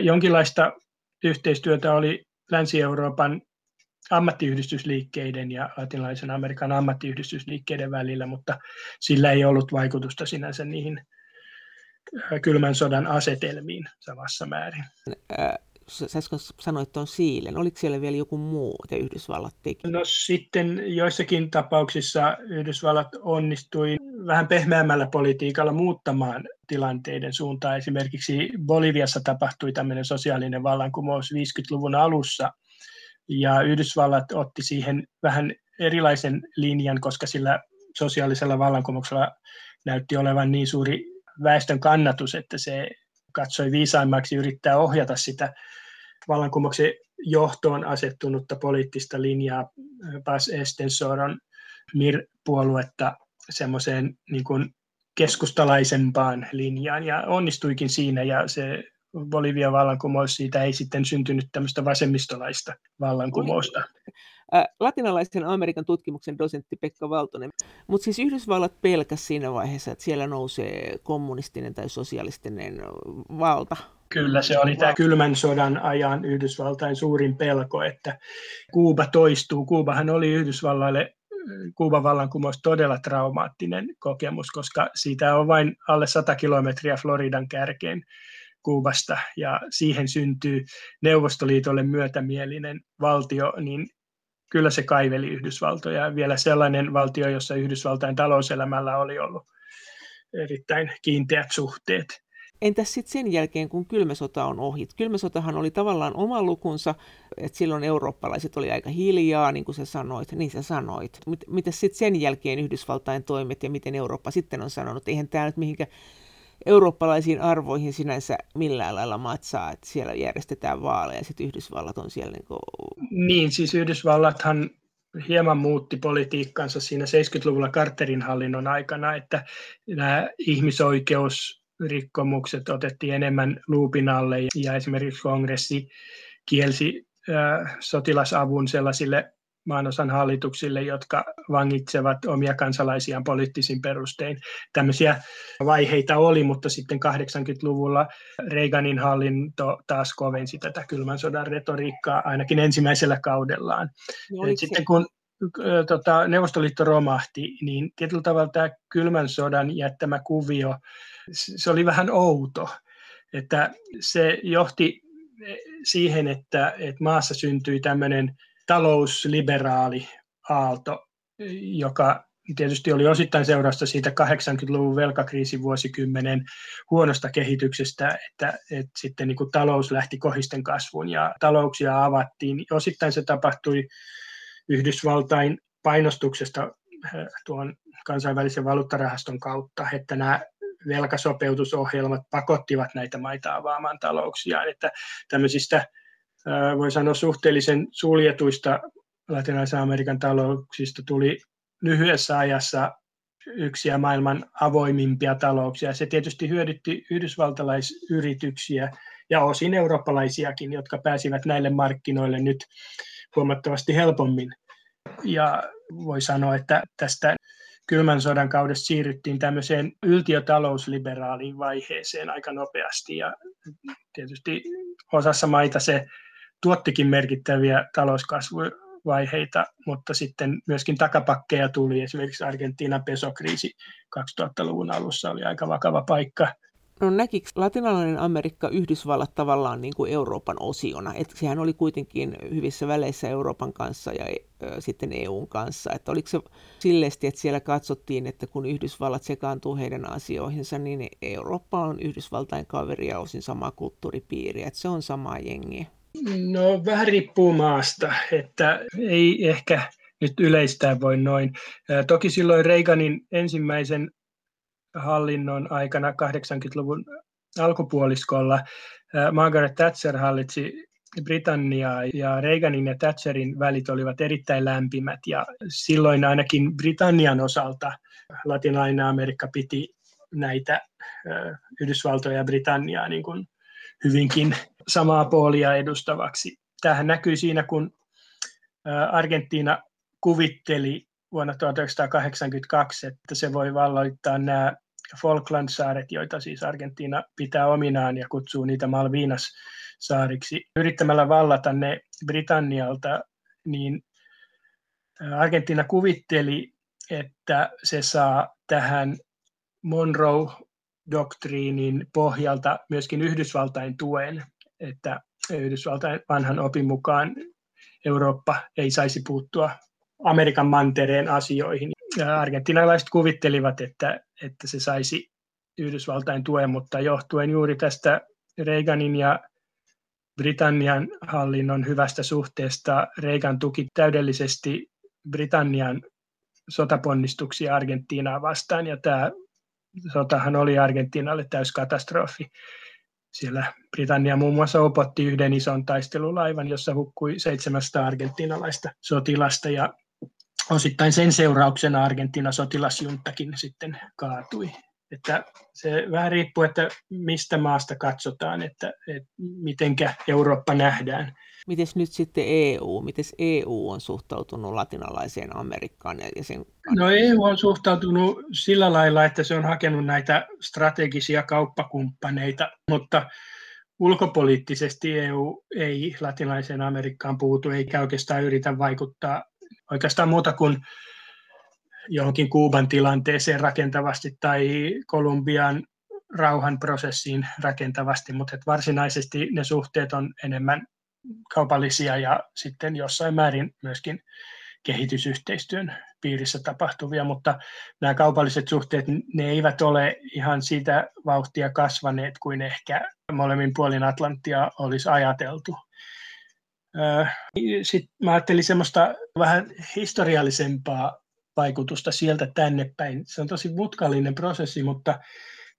Jonkinlaista yhteistyötä oli Länsi-Euroopan ammattiyhdistysliikkeiden ja latinalaisen Amerikan ammattiyhdistysliikkeiden välillä, mutta sillä ei ollut vaikutusta sinänsä niihin kylmän sodan asetelmiin samassa määrin. Sä sanoit tuon Siilen. Oliko siellä vielä joku muu, mitä Yhdysvallat teki? No sitten joissakin tapauksissa Yhdysvallat onnistui vähän pehmeämmällä politiikalla muuttamaan tilanteiden suuntaa. Esimerkiksi Boliviassa tapahtui tämmöinen sosiaalinen vallankumous 50-luvun alussa – ja Yhdysvallat otti siihen vähän erilaisen linjan, koska sillä sosiaalisella vallankumouksella näytti olevan niin suuri väestön kannatus, että se katsoi viisaimmaksi yrittää ohjata sitä vallankumouksen johtoon asettunutta poliittista linjaa Paz Estensoron MIR-puoluetta semmoiseen niin kuin keskustalaisempaan linjaan ja onnistuikin siinä ja se Bolivian vallankumous, siitä ei sitten syntynyt tämmöistä vasemmistolaista vallankumousta. Latinalaisen Amerikan tutkimuksen dosentti Pekka Valtonen. Mutta siis Yhdysvallat pelkäs siinä vaiheessa, että siellä nousee kommunistinen tai sosialistinen valta. Kyllä, se oli tämä kylmän sodan ajan Yhdysvaltain suurin pelko, että Kuuba toistuu. Kuubahan oli Yhdysvallaille Kuuban vallankumous todella traumaattinen kokemus, koska siitä on vain alle 100 kilometriä Floridan kärkeen Kuubasta ja siihen syntyy Neuvostoliitolle myötämielinen valtio, niin kyllä se kaiveli Yhdysvaltoja. Vielä sellainen valtio, jossa Yhdysvaltain talouselämällä oli ollut erittäin kiinteät suhteet. Entäs sitten sen jälkeen, kun kylmäsota on ohi? Kylmäsotahan oli tavallaan oma lukunsa, että silloin eurooppalaiset oli aika hiljaa, niin kuin sä sanoit, niin sä sanoit. Mitä sitten sen jälkeen Yhdysvaltain toimet ja miten Eurooppa sitten on sanonut? Eihän tämä nyt mihinkään eurooppalaisiin arvoihin sinänsä millään lailla matsaa, että siellä järjestetään vaaleja ja sitten Yhdysvallat on siellä niin kuin... Niin, siis Yhdysvallathan hieman muutti politiikkansa siinä 70-luvulla Carterin hallinnon aikana, että nämä ihmisoikeusrikkomukset otettiin enemmän luupin alle ja esimerkiksi kongressi kielsi sotilasavun sellaisille maanosan hallituksille, jotka vangitsevat omia kansalaisiaan poliittisin perustein. Tämmöisiä vaiheita oli, mutta sitten 80-luvulla Reaganin hallinto taas kovensi tätä kylmän sodan retoriikkaa ainakin ensimmäisellä kaudellaan. No, sitten kun tota, Neuvostoliitto romahti, niin tietyllä tavalla tämä kylmän sodan jättämä kuvio, se oli vähän outo. Että se johti siihen, että, että maassa syntyi tämmöinen talousliberaali aalto, joka tietysti oli osittain seurausta siitä 80-luvun velkakriisin vuosikymmenen huonosta kehityksestä, että, että sitten niin kuin talous lähti kohisten kasvuun ja talouksia avattiin. Osittain se tapahtui Yhdysvaltain painostuksesta äh, tuon kansainvälisen valuuttarahaston kautta, että nämä velkasopeutusohjelmat pakottivat näitä maita avaamaan talouksiaan, että tämmöisistä voi sanoa suhteellisen suljetuista latinalaisen Amerikan talouksista tuli lyhyessä ajassa yksiä maailman avoimimpia talouksia. Se tietysti hyödytti yhdysvaltalaisyrityksiä ja osin eurooppalaisiakin, jotka pääsivät näille markkinoille nyt huomattavasti helpommin. Ja voi sanoa, että tästä kylmän sodan kaudesta siirryttiin tämmöiseen yltiötalousliberaaliin vaiheeseen aika nopeasti. Ja tietysti osassa maita se tuottikin merkittäviä talouskasvuvaiheita, mutta sitten myöskin takapakkeja tuli. Esimerkiksi Argentiinan pesokriisi 2000-luvun alussa oli aika vakava paikka. No näkikö latinalainen Amerikka Yhdysvallat tavallaan niin kuin Euroopan osiona? Että sehän oli kuitenkin hyvissä väleissä Euroopan kanssa ja sitten EUn kanssa. Että oliko se silleesti, että siellä katsottiin, että kun Yhdysvallat sekaantuu heidän asioihinsa, niin Eurooppa on Yhdysvaltain kaveri ja osin sama kulttuuripiiri, että se on sama jengi. No vähän riippuu maasta, että ei ehkä nyt yleistää voi noin. Toki silloin Reaganin ensimmäisen hallinnon aikana 80-luvun alkupuoliskolla Margaret Thatcher hallitsi Britanniaa ja Reaganin ja Thatcherin välit olivat erittäin lämpimät ja silloin ainakin Britannian osalta latinalainen Amerikka piti näitä Yhdysvaltoja ja Britanniaa niin kuin hyvinkin samaa poolia edustavaksi. Tähän näkyy siinä, kun Argentiina kuvitteli vuonna 1982, että se voi valloittaa nämä Falkland-saaret, joita siis Argentiina pitää ominaan ja kutsuu niitä Malvinas-saariksi. Yrittämällä vallata ne Britannialta, niin Argentiina kuvitteli, että se saa tähän Monroe-doktriinin pohjalta myöskin Yhdysvaltain tuen että Yhdysvaltain vanhan opin mukaan Eurooppa ei saisi puuttua Amerikan mantereen asioihin. Argentinalaiset kuvittelivat, että, että se saisi Yhdysvaltain tuen, mutta johtuen juuri tästä Reaganin ja Britannian hallinnon hyvästä suhteesta Reagan tuki täydellisesti Britannian sotaponnistuksia Argentiinaa vastaan, ja tämä sotahan oli Argentiinalle täyskatastrofi. Siellä Britannia muun muassa opotti yhden ison taistelulaivan, jossa hukkui 700 argentinalaista sotilasta ja osittain sen seurauksena Argentiinan sotilasjuntakin sitten kaatui. Että se vähän riippuu, että mistä maasta katsotaan, että, että mitenkä Eurooppa nähdään. Miten nyt sitten EU? Miten EU on suhtautunut latinalaiseen Amerikkaan ja sen No EU on suhtautunut sillä lailla, että se on hakenut näitä strategisia kauppakumppaneita, mutta ulkopoliittisesti EU ei latinalaiseen Amerikkaan puutu, eikä oikeastaan yritä vaikuttaa oikeastaan muuta kuin johonkin Kuuban tilanteeseen rakentavasti tai Kolumbian rauhanprosessiin rakentavasti, mutta varsinaisesti ne suhteet on enemmän kaupallisia ja sitten jossain määrin myöskin kehitysyhteistyön piirissä tapahtuvia, mutta nämä kaupalliset suhteet, ne eivät ole ihan sitä vauhtia kasvaneet kuin ehkä molemmin puolin Atlanttia olisi ajateltu. Sitten mä ajattelin semmoista vähän historiallisempaa vaikutusta sieltä tänne päin. Se on tosi mutkallinen prosessi, mutta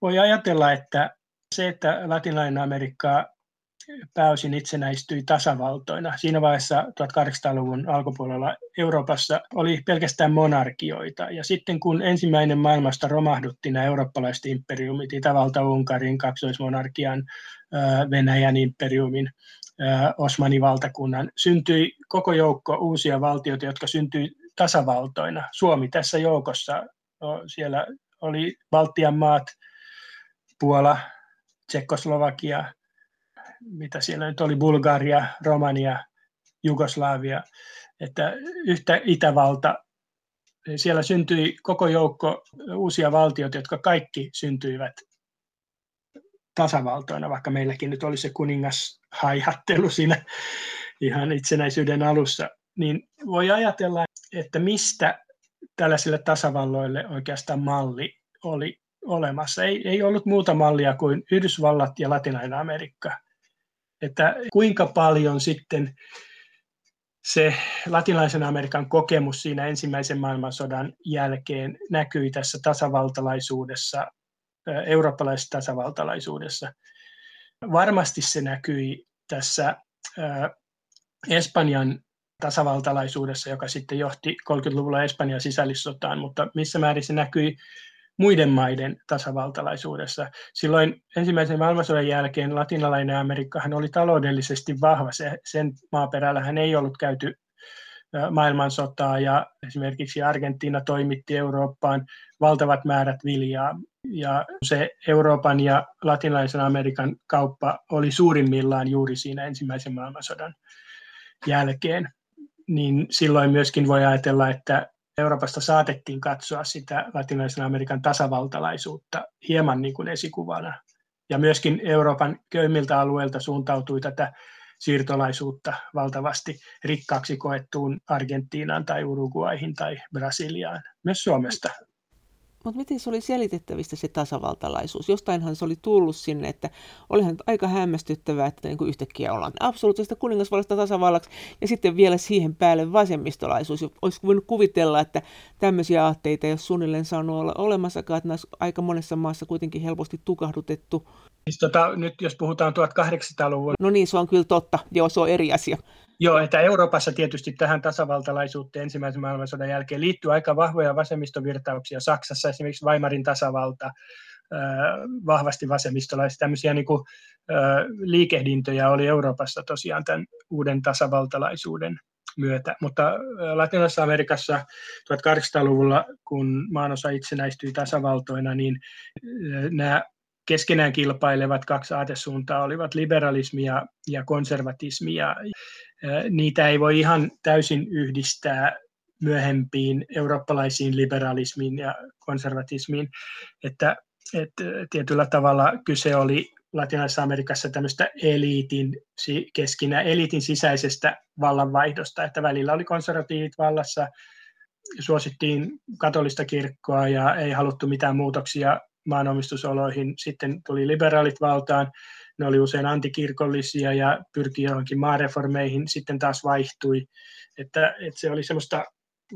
voi ajatella, että se, että latinalainen Amerikka pääosin itsenäistyi tasavaltoina. Siinä vaiheessa 1800-luvun alkupuolella Euroopassa oli pelkästään monarkioita. Ja sitten kun ensimmäinen maailmasta romahdutti nämä eurooppalaiset imperiumit, Itävalta, Unkarin, kaksoismonarkian, Venäjän imperiumin, Osmanin valtakunnan, syntyi koko joukko uusia valtioita, jotka syntyi tasavaltoina. Suomi tässä joukossa, siellä oli Baltian maat, Puola, Tsekkoslovakia, mitä siellä nyt oli, Bulgaria, Romania, Jugoslavia, että yhtä Itävalta, siellä syntyi koko joukko uusia valtioita, jotka kaikki syntyivät tasavaltoina, vaikka meilläkin nyt oli se kuningashaihattelu siinä ihan itsenäisyyden alussa, niin voi ajatella, että mistä tällaisille tasavalloille oikeastaan malli oli olemassa. Ei, ei ollut muuta mallia kuin Yhdysvallat ja Latinalainen Amerikka. Että kuinka paljon sitten se latinalaisen Amerikan kokemus siinä ensimmäisen maailmansodan jälkeen näkyi tässä tasavaltalaisuudessa, eurooppalaisessa tasavaltalaisuudessa. Varmasti se näkyi tässä Espanjan tasavaltalaisuudessa, joka sitten johti 30-luvulla Espanjan sisällissotaan, mutta missä määrin se näkyi muiden maiden tasavaltalaisuudessa. Silloin ensimmäisen maailmansodan jälkeen latinalainen Amerikkahan oli taloudellisesti vahva. Se, sen maaperällähän ei ollut käyty maailmansotaa ja esimerkiksi Argentiina toimitti Eurooppaan valtavat määrät viljaa ja se Euroopan ja latinalaisen Amerikan kauppa oli suurimmillaan juuri siinä ensimmäisen maailmansodan jälkeen. Niin silloin myöskin voi ajatella, että Euroopasta saatettiin katsoa sitä latinalaisen Amerikan tasavaltalaisuutta hieman niin kuin esikuvana. Ja myöskin Euroopan köymmiltä alueilta suuntautui tätä siirtolaisuutta valtavasti rikkaaksi koettuun Argentiinaan tai Uruguaihin tai Brasiliaan, myös Suomesta mutta miten se oli selitettävistä se tasavaltalaisuus? Jostainhan se oli tullut sinne, että olihan aika hämmästyttävää, että niin kuin yhtäkkiä ollaan absoluuttisesta kuningasvallasta tasavallaksi ja sitten vielä siihen päälle vasemmistolaisuus. Olisi voinut kuvitella, että tämmöisiä aatteita ei ole suunnilleen saanut olla olemassakaan, että aika monessa maassa kuitenkin helposti tukahdutettu. Siis tota, nyt jos puhutaan 1800-luvun... No niin, se on kyllä totta. Joo, se on eri asia. Joo, että Euroopassa tietysti tähän tasavaltalaisuuteen ensimmäisen maailmansodan jälkeen liittyy aika vahvoja vasemmistovirtauksia. Saksassa esimerkiksi Weimarin tasavalta, vahvasti vasemmistolaisia, tämmöisiä niin kuin, liikehdintöjä oli Euroopassa tosiaan tämän uuden tasavaltalaisuuden myötä. Mutta Latinalaisessa Amerikassa 1800-luvulla, kun maanosa itsenäistyi tasavaltoina, niin nämä keskenään kilpailevat kaksi aatesuuntaa olivat liberalismi ja, ja konservatismi. Ja, niitä ei voi ihan täysin yhdistää myöhempiin eurooppalaisiin liberalismiin ja konservatismiin, että, että tietyllä tavalla kyse oli Latinalaisessa Amerikassa tämmöistä eliitin, keskinä, eliitin sisäisestä vallanvaihdosta, että välillä oli konservatiivit vallassa, suosittiin katolista kirkkoa ja ei haluttu mitään muutoksia maanomistusoloihin. Sitten tuli liberaalit valtaan, ne oli usein antikirkollisia ja pyrki johonkin maareformeihin, sitten taas vaihtui. Että, että se oli semmoista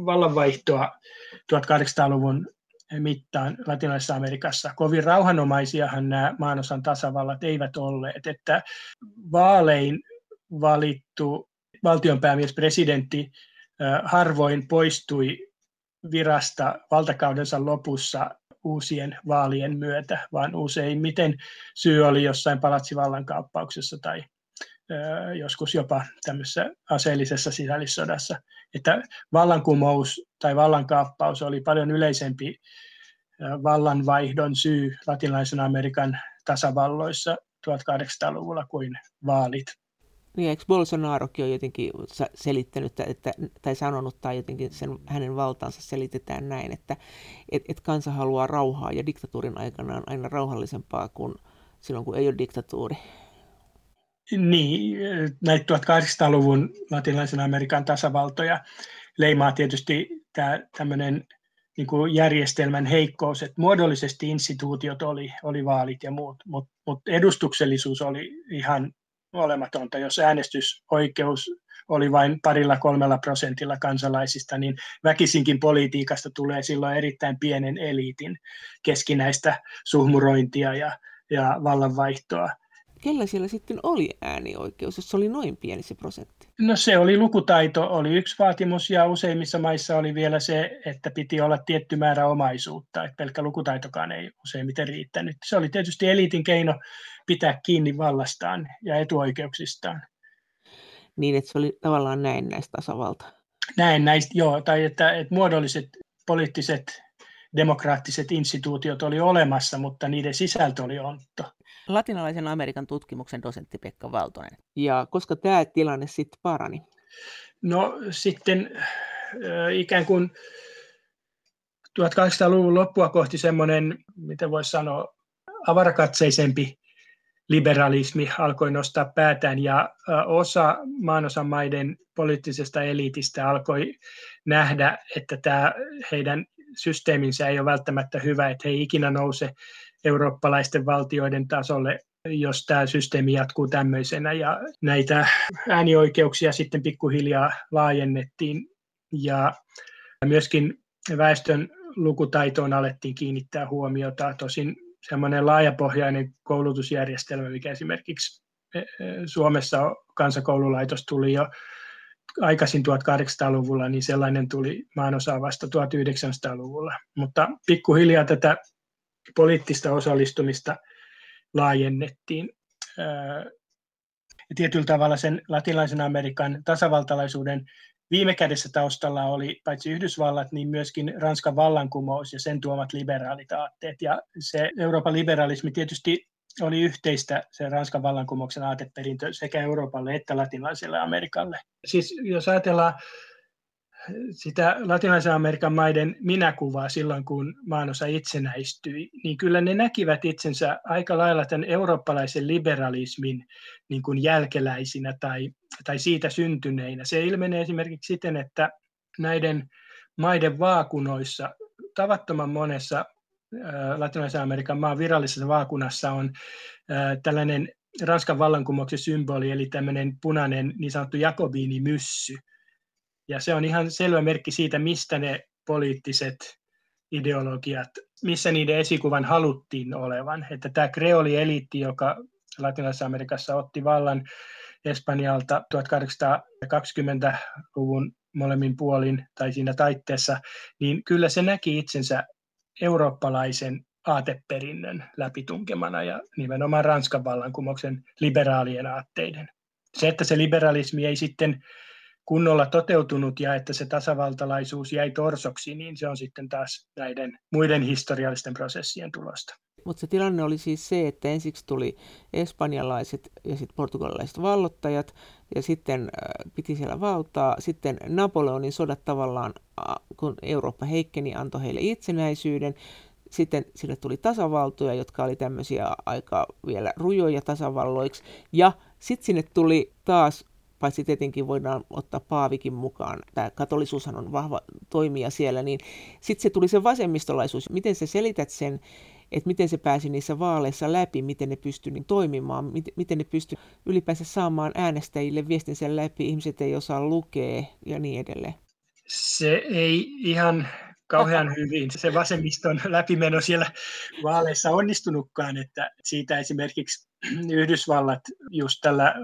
vallanvaihtoa 1800-luvun mittaan latinalaisessa Amerikassa. Kovin rauhanomaisiahan nämä maanosan tasavallat eivät olleet, että vaalein valittu valtionpäämies presidentti harvoin poistui virasta valtakaudensa lopussa uusien vaalien myötä, vaan useimmiten syy oli jossain palatsivallankaappauksessa tai joskus jopa tämmöisessä aseellisessa sisällissodassa. Että vallankumous tai vallankaappaus oli paljon yleisempi vallanvaihdon syy latinalaisen Amerikan tasavalloissa 1800-luvulla kuin vaalit. Niin, eikö Bolsonarokin on jotenkin selittänyt että, tai sanonut, tai jotenkin sen, hänen valtaansa selitetään näin, että et, et kansa haluaa rauhaa ja diktatuurin aikana on aina rauhallisempaa kuin silloin, kun ei ole diktatuuri. Niin, näitä 1800-luvun latinalaisen Amerikan tasavaltoja leimaa tietysti tämä niin kuin järjestelmän heikkous, että muodollisesti instituutiot oli, oli vaalit ja muut, mutta mut edustuksellisuus oli ihan olematonta. Jos äänestysoikeus oli vain parilla kolmella prosentilla kansalaisista, niin väkisinkin politiikasta tulee silloin erittäin pienen eliitin keskinäistä suhmurointia ja, ja vallanvaihtoa kellä siellä sitten oli äänioikeus, jos se oli noin pieni se prosentti? No se oli lukutaito, oli yksi vaatimus ja useimmissa maissa oli vielä se, että piti olla tietty määrä omaisuutta, että pelkkä lukutaitokaan ei useimmiten riittänyt. Se oli tietysti eliitin keino pitää kiinni vallastaan ja etuoikeuksistaan. Niin, että se oli tavallaan näin näistä tasavalta. Näin näistä, joo, tai että, että muodolliset poliittiset demokraattiset instituutiot oli olemassa, mutta niiden sisältö oli ontto latinalaisen Amerikan tutkimuksen dosentti Pekka Valtonen. Ja koska tämä tilanne sitten parani? No sitten äh, ikään kuin 1800-luvun loppua kohti semmoinen, miten voisi sanoa, avarakatseisempi liberalismi alkoi nostaa päätään ja osa maanosan maiden poliittisesta eliitistä alkoi nähdä, että tämä heidän systeeminsä ei ole välttämättä hyvä, että he ei ikinä nouse eurooppalaisten valtioiden tasolle, jos tämä systeemi jatkuu tämmöisenä. Ja näitä äänioikeuksia sitten pikkuhiljaa laajennettiin ja myöskin väestön lukutaitoon alettiin kiinnittää huomiota. Tosin semmoinen laajapohjainen koulutusjärjestelmä, mikä esimerkiksi e, e, Suomessa kansakoululaitos tuli jo aikaisin 1800-luvulla, niin sellainen tuli maanosaa vasta 1900-luvulla. Mutta pikkuhiljaa tätä poliittista osallistumista laajennettiin. Ja tietyllä tavalla sen latinalaisen Amerikan tasavaltalaisuuden viime kädessä taustalla oli paitsi Yhdysvallat, niin myöskin Ranskan vallankumous ja sen tuomat liberaalit aatteet. Ja se Euroopan liberalismi tietysti oli yhteistä se Ranskan vallankumouksen aateperintö sekä Euroopalle että latinalaiselle Amerikalle. Siis jos ajatellaan sitä latinalaisen Amerikan maiden minäkuvaa silloin, kun maanosa itsenäistyi, niin kyllä ne näkivät itsensä aika lailla tämän eurooppalaisen liberalismin niin kuin jälkeläisinä tai, tai siitä syntyneinä. Se ilmenee esimerkiksi siten, että näiden maiden vaakunoissa tavattoman monessa latinalaisen Amerikan maan virallisessa vaakunassa on tällainen Ranskan vallankumouksen symboli, eli tämmöinen punainen niin sanottu Jakobiini-myssy, ja se on ihan selvä merkki siitä, mistä ne poliittiset ideologiat, missä niiden esikuvan haluttiin olevan. Että tämä kreoli-eliitti, joka Latinalaisessa Amerikassa otti vallan Espanjalta 1820-luvun molemmin puolin tai siinä taitteessa, niin kyllä se näki itsensä eurooppalaisen aateperinnön läpitunkemana ja nimenomaan Ranskan vallankumouksen liberaalien aatteiden. Se, että se liberalismi ei sitten kunnolla toteutunut ja että se tasavaltalaisuus jäi torsoksi, niin se on sitten taas näiden muiden historiallisten prosessien tulosta. Mutta se tilanne oli siis se, että ensiksi tuli espanjalaiset ja sitten portugalilaiset vallottajat ja sitten äh, piti siellä valtaa. Sitten Napoleonin sodat tavallaan, kun Eurooppa heikkeni, antoi heille itsenäisyyden. Sitten sille tuli tasavaltoja, jotka oli tämmöisiä aika vielä rujoja tasavalloiksi. Ja sitten sinne tuli taas paitsi tietenkin voidaan ottaa Paavikin mukaan, tämä katolisuushan on vahva toimija siellä, niin sitten se tuli se vasemmistolaisuus. Miten sä selität sen, että miten se pääsi niissä vaaleissa läpi, miten ne pystyi niin toimimaan, miten, ne pystyi ylipäänsä saamaan äänestäjille viestinsä läpi, ihmiset ei osaa lukea ja niin edelleen? Se ei ihan kauhean hyvin se vasemmiston läpimeno siellä vaaleissa onnistunutkaan, että siitä esimerkiksi Yhdysvallat just tällä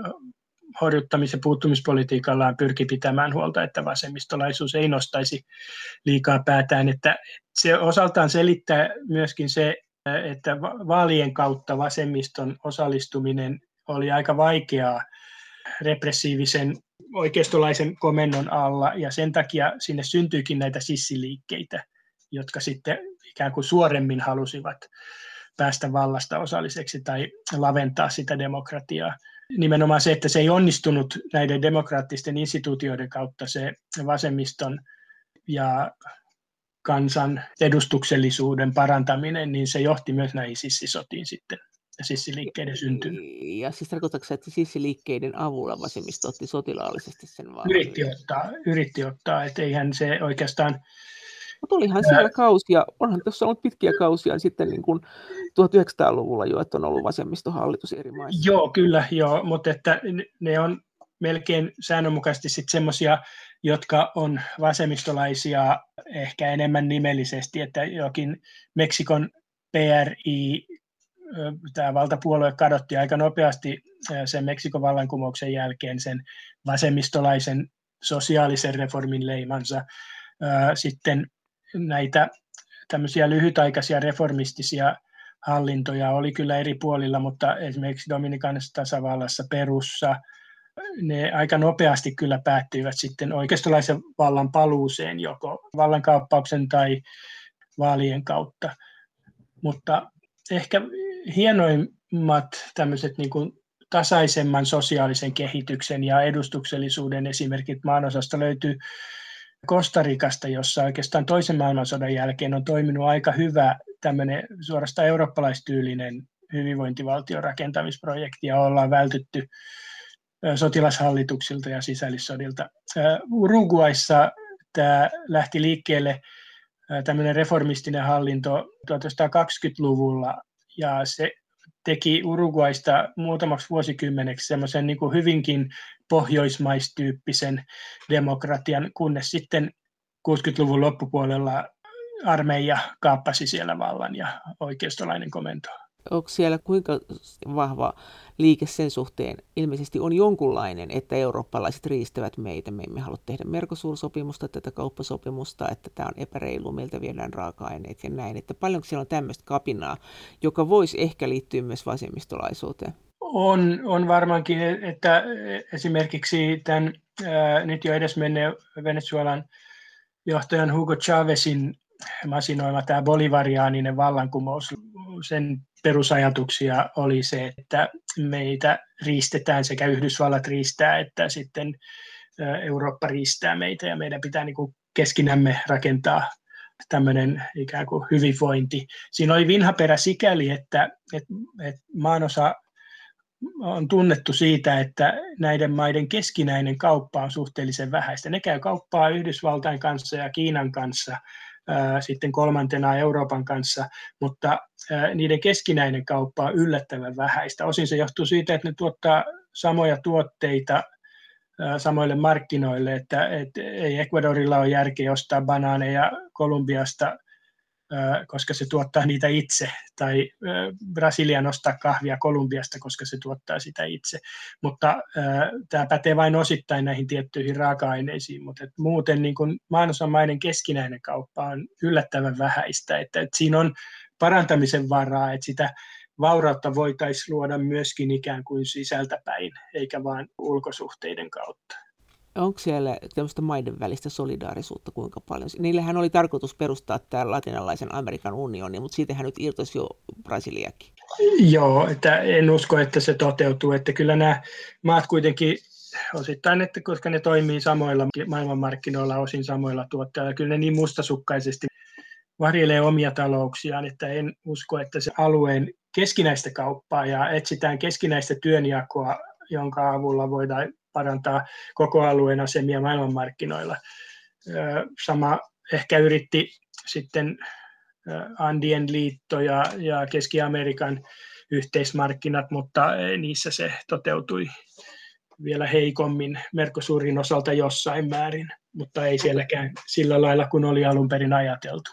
horjuttamis- ja puuttumispolitiikallaan pyrki pitämään huolta, että vasemmistolaisuus ei nostaisi liikaa päätään. Että se osaltaan selittää myöskin se, että vaalien kautta vasemmiston osallistuminen oli aika vaikeaa repressiivisen oikeistolaisen komennon alla, ja sen takia sinne syntyikin näitä sissiliikkeitä, jotka sitten ikään kuin suoremmin halusivat päästä vallasta osalliseksi tai laventaa sitä demokratiaa. Nimenomaan se, että se ei onnistunut näiden demokraattisten instituutioiden kautta se vasemmiston ja kansan edustuksellisuuden parantaminen, niin se johti myös näihin sissisotiin sitten ja sissiliikkeiden syntyyn. Ja siis tarkoitatko että sissiliikkeiden avulla vasemmisto otti sotilaallisesti sen vaan? Yritti ottaa, yritti ottaa että eihän se oikeastaan mutta olihan siellä kausia, onhan tuossa ollut pitkiä kausia sitten niin kuin 1900-luvulla jo, että on ollut vasemmistohallitus eri maissa. Joo, kyllä, joo, mutta että ne on melkein säännönmukaisesti sitten semmoisia, jotka on vasemmistolaisia ehkä enemmän nimellisesti, että jokin Meksikon PRI, tämä valtapuolue kadotti aika nopeasti sen Meksikon vallankumouksen jälkeen sen vasemmistolaisen sosiaalisen reformin leimansa. Sitten näitä tämmöisiä lyhytaikaisia reformistisia hallintoja oli kyllä eri puolilla, mutta esimerkiksi Dominikanissa tasavallassa Perussa ne aika nopeasti kyllä päättyivät sitten oikeistolaisen vallan paluuseen joko vallankaappauksen tai vaalien kautta. Mutta ehkä hienoimmat tämmöiset niin kuin tasaisemman sosiaalisen kehityksen ja edustuksellisuuden esimerkit maanosasta löytyy Kostarikasta, jossa oikeastaan toisen maailmansodan jälkeen on toiminut aika hyvä tämmöinen suorastaan eurooppalaistyylinen hyvinvointivaltion rakentamisprojekti ja ollaan vältytty sotilashallituksilta ja sisällissodilta. Uruguayssa tämä lähti liikkeelle tämmöinen reformistinen hallinto 1920-luvulla ja se teki Uruguaista muutamaksi vuosikymmeneksi semmoisen niin hyvinkin pohjoismaistyyppisen demokratian, kunnes sitten 60-luvun loppupuolella armeija kaappasi siellä vallan ja oikeistolainen komento. Onko siellä kuinka vahva liike sen suhteen? Ilmeisesti on jonkunlainen, että eurooppalaiset riistävät meitä. Me emme halua tehdä Mercosur-sopimusta, tätä kauppasopimusta, että tämä on epäreilu, meiltä viedään raaka-aineet ja näin. Että paljonko siellä on tämmöistä kapinaa, joka voisi ehkä liittyä myös vasemmistolaisuuteen? On, on varmaankin, että esimerkiksi tämän nyt jo edesmenneen Venezuelan johtajan Hugo Chavezin masinoima tämä bolivariaaninen vallankumous, sen perusajatuksia oli se, että meitä riistetään sekä Yhdysvallat riistää että sitten Eurooppa riistää meitä ja meidän pitää niin kuin keskinämme rakentaa tämmöinen ikään kuin hyvinvointi. Siinä oli vinhaperä sikäli, että, että, että maanosa on tunnettu siitä, että näiden maiden keskinäinen kauppa on suhteellisen vähäistä. Ne käy kauppaa Yhdysvaltain kanssa ja Kiinan kanssa, sitten kolmantena Euroopan kanssa, mutta niiden keskinäinen kauppa on yllättävän vähäistä. Osin se johtuu siitä, että ne tuottaa samoja tuotteita samoille markkinoille, että, että ei Ecuadorilla ole järkeä ostaa banaaneja Kolumbiasta koska se tuottaa niitä itse, tai Brasilia nostaa kahvia Kolumbiasta, koska se tuottaa sitä itse. Mutta tämä pätee vain osittain näihin tiettyihin raaka-aineisiin, mutta et muuten niin kun maanosan maiden keskinäinen kauppa on yllättävän vähäistä, että, että siinä on parantamisen varaa, että sitä vaurautta voitaisiin luoda myöskin ikään kuin sisältäpäin, eikä vain ulkosuhteiden kautta onko siellä tämmöistä maiden välistä solidaarisuutta kuinka paljon? Niillähän oli tarkoitus perustaa tämä latinalaisen Amerikan unioni, mutta siitähän nyt irtosi jo Brasiliakin. Joo, että en usko, että se toteutuu. Että kyllä nämä maat kuitenkin osittain, että koska ne toimii samoilla maailmanmarkkinoilla, osin samoilla tuotteilla, kyllä ne niin mustasukkaisesti varjelee omia talouksiaan, että en usko, että se alueen keskinäistä kauppaa ja etsitään keskinäistä työnjakoa, jonka avulla voidaan parantaa koko alueen asemia maailmanmarkkinoilla. Sama ehkä yritti sitten Andien liitto ja, ja Keski-Amerikan yhteismarkkinat, mutta niissä se toteutui vielä heikommin Mercosurin osalta jossain määrin, mutta ei sielläkään sillä lailla kuin oli alun perin ajateltu.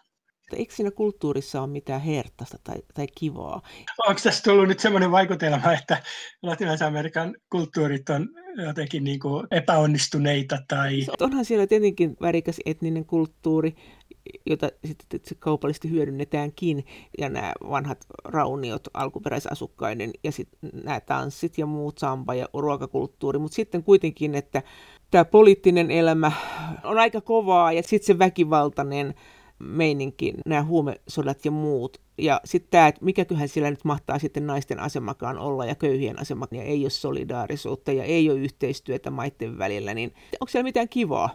Eikö siinä kulttuurissa ole mitään herttaista tai, tai kivaa? Onko tässä tullut nyt semmoinen vaikutelma, että Latinalaisen Amerikan kulttuurit on jotenkin niin kuin epäonnistuneita? Tai... Onhan siellä tietenkin värikäs etninen kulttuuri, jota sitten se kaupallisesti hyödynnetäänkin, ja nämä vanhat rauniot alkuperäisasukkaiden, ja sitten nämä tanssit ja muut samba ja ruokakulttuuri, mutta sitten kuitenkin, että tämä poliittinen elämä on aika kovaa, ja sitten se väkivaltainen meininki, nämä huumesodat ja muut. Ja sitten tämä, että mikäköhän siellä nyt mahtaa sitten naisten asemakaan olla ja köyhien asema, ja ei ole solidaarisuutta ja ei ole yhteistyötä maiden välillä, niin onko siellä mitään kivaa?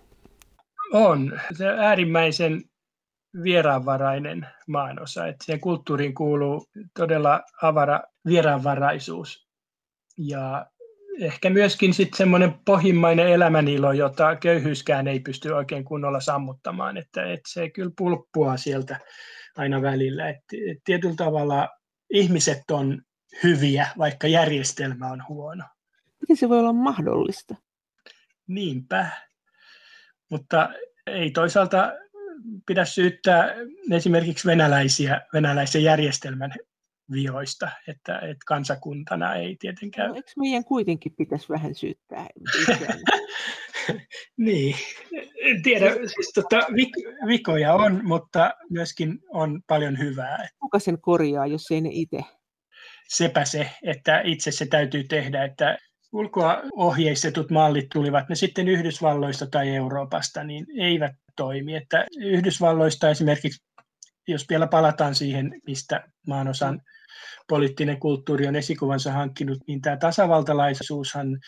On. Se äärimmäisen vieraanvarainen maanosa. Että siihen kulttuuriin kuuluu todella avara vieraanvaraisuus. Ja ehkä myöskin sitten semmoinen pohjimmainen elämänilo, jota köyhyyskään ei pysty oikein kunnolla sammuttamaan. Että, että se kyllä pulppua sieltä aina välillä. Että, että tietyllä tavalla ihmiset on hyviä, vaikka järjestelmä on huono. Miten se voi olla mahdollista? Niinpä. Mutta ei toisaalta pidä syyttää esimerkiksi venäläisiä, venäläisen järjestelmän vioista, että, että kansakuntana ei tietenkään... No, eikö meidän kuitenkin pitäisi vähän syyttää Niin, en tiedä, siis tota, vik- vikoja on, mutta myöskin on paljon hyvää. Kuka sen korjaa, jos ei ne itse? Sepä se, että itse se täytyy tehdä, että ulkoa ohjeistetut mallit tulivat ne sitten Yhdysvalloista tai Euroopasta, niin eivät toimi. Että Yhdysvalloista esimerkiksi, jos vielä palataan siihen, mistä maanosan poliittinen kulttuuri on esikuvansa hankkinut, niin tämä tasavaltalaisuushan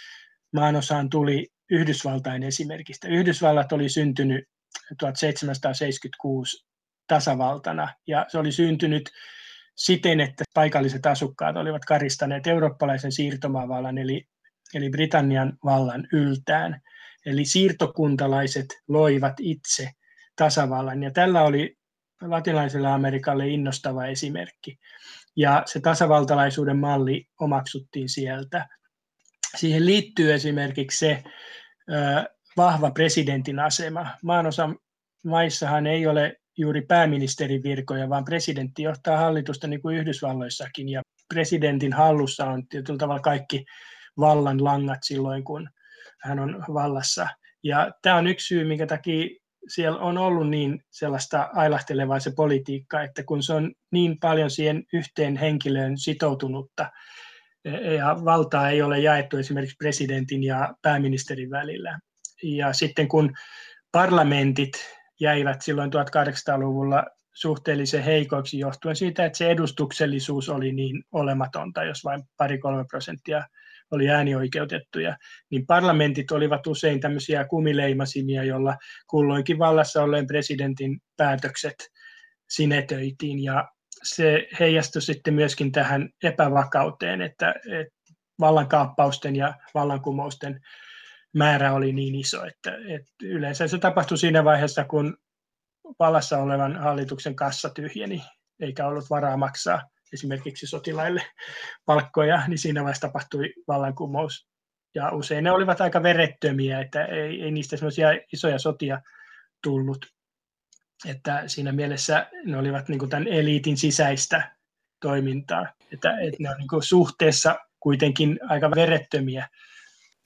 maanosaan tuli Yhdysvaltain esimerkistä. Yhdysvallat oli syntynyt 1776 tasavaltana ja se oli syntynyt siten, että paikalliset asukkaat olivat karistaneet eurooppalaisen siirtomaavallan eli, eli Britannian vallan yltään. Eli siirtokuntalaiset loivat itse tasavallan ja tällä oli latinalaiselle Amerikalle innostava esimerkki. Ja se tasavaltalaisuuden malli omaksuttiin sieltä. Siihen liittyy esimerkiksi se vahva presidentin asema. Maanosa maissahan ei ole juuri pääministerin virkoja, vaan presidentti johtaa hallitusta niin kuin Yhdysvalloissakin. Ja presidentin hallussa on tietyllä tavalla kaikki vallan langat silloin, kun hän on vallassa. Ja tämä on yksi syy, minkä takia siellä on ollut niin sellaista ailahtelevaa se politiikka, että kun se on niin paljon siihen yhteen henkilöön sitoutunutta, e, ja valtaa ei ole jaettu esimerkiksi presidentin ja pääministerin välillä. Ja sitten kun parlamentit jäivät silloin 1800-luvulla suhteellisen heikoiksi johtuen siitä, että se edustuksellisuus oli niin olematonta, jos vain pari-kolme prosenttia oli äänioikeutettuja, niin parlamentit olivat usein tämmöisiä kumileimasimia, jolla kulloinkin vallassa olleen presidentin päätökset sinetöitiin. Ja se heijastui sitten myöskin tähän epävakauteen, että, että vallankaappausten ja vallankumousten määrä oli niin iso, että, että yleensä se tapahtui siinä vaiheessa, kun vallassa olevan hallituksen kassa tyhjeni, eikä ollut varaa maksaa esimerkiksi sotilaille palkkoja, niin siinä vaiheessa tapahtui vallankumous. Ja usein ne olivat aika verettömiä, että ei, ei niistä semmoisia isoja sotia tullut. Että siinä mielessä ne olivat niin kuin tämän eliitin sisäistä toimintaa. Että, että ne on niin suhteessa kuitenkin aika verettömiä.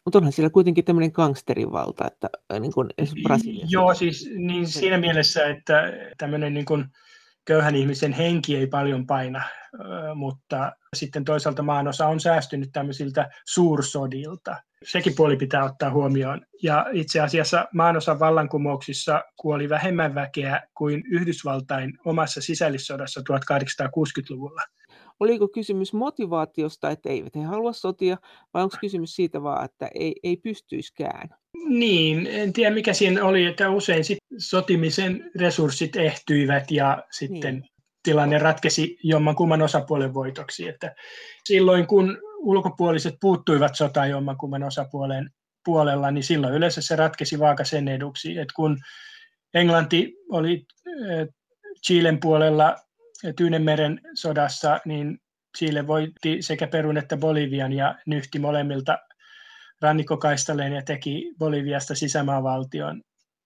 Mutta onhan siellä kuitenkin tämmöinen gangsterivalta, että niin kuin Brasiliassa. Joo, siis niin siinä mielessä, että tämmöinen niin kuin köyhän ihmisen henki ei paljon paina, mutta sitten toisaalta maanosa on säästynyt tämmöisiltä suursodilta. Sekin puoli pitää ottaa huomioon. Ja itse asiassa maanosan vallankumouksissa kuoli vähemmän väkeä kuin Yhdysvaltain omassa sisällissodassa 1860-luvulla. Oliko kysymys motivaatiosta, että eivät he halua sotia, vai onko kysymys siitä vaan, että ei, ei pystyiskään? Niin, en tiedä mikä siinä oli, että usein sit sotimisen resurssit ehtyivät ja sitten niin. tilanne ratkesi jomman kumman osapuolen voitoksi. Että silloin kun ulkopuoliset puuttuivat sotaan jomman kumman osapuolen puolella, niin silloin yleensä se ratkesi sen eduksi. että kun Englanti oli eh, Chilen puolella Tyynemeren sodassa, niin Chile voitti sekä Perun että Bolivian ja nyhti molemmilta rannikkokaistaleen ja teki Boliviasta sisämaavaltion.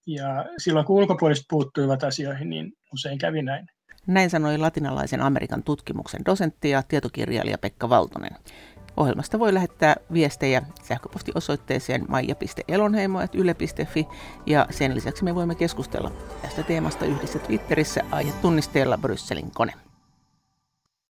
Ja silloin kun ulkopuoliset puuttuivat asioihin, niin usein kävi näin. Näin sanoi latinalaisen Amerikan tutkimuksen dosentti ja tietokirjailija Pekka Valtonen. Ohjelmasta voi lähettää viestejä sähköpostiosoitteeseen maija.elonheimo.yle.fi ja sen lisäksi me voimme keskustella tästä teemasta yhdessä Twitterissä aihetunnisteella Brysselin kone.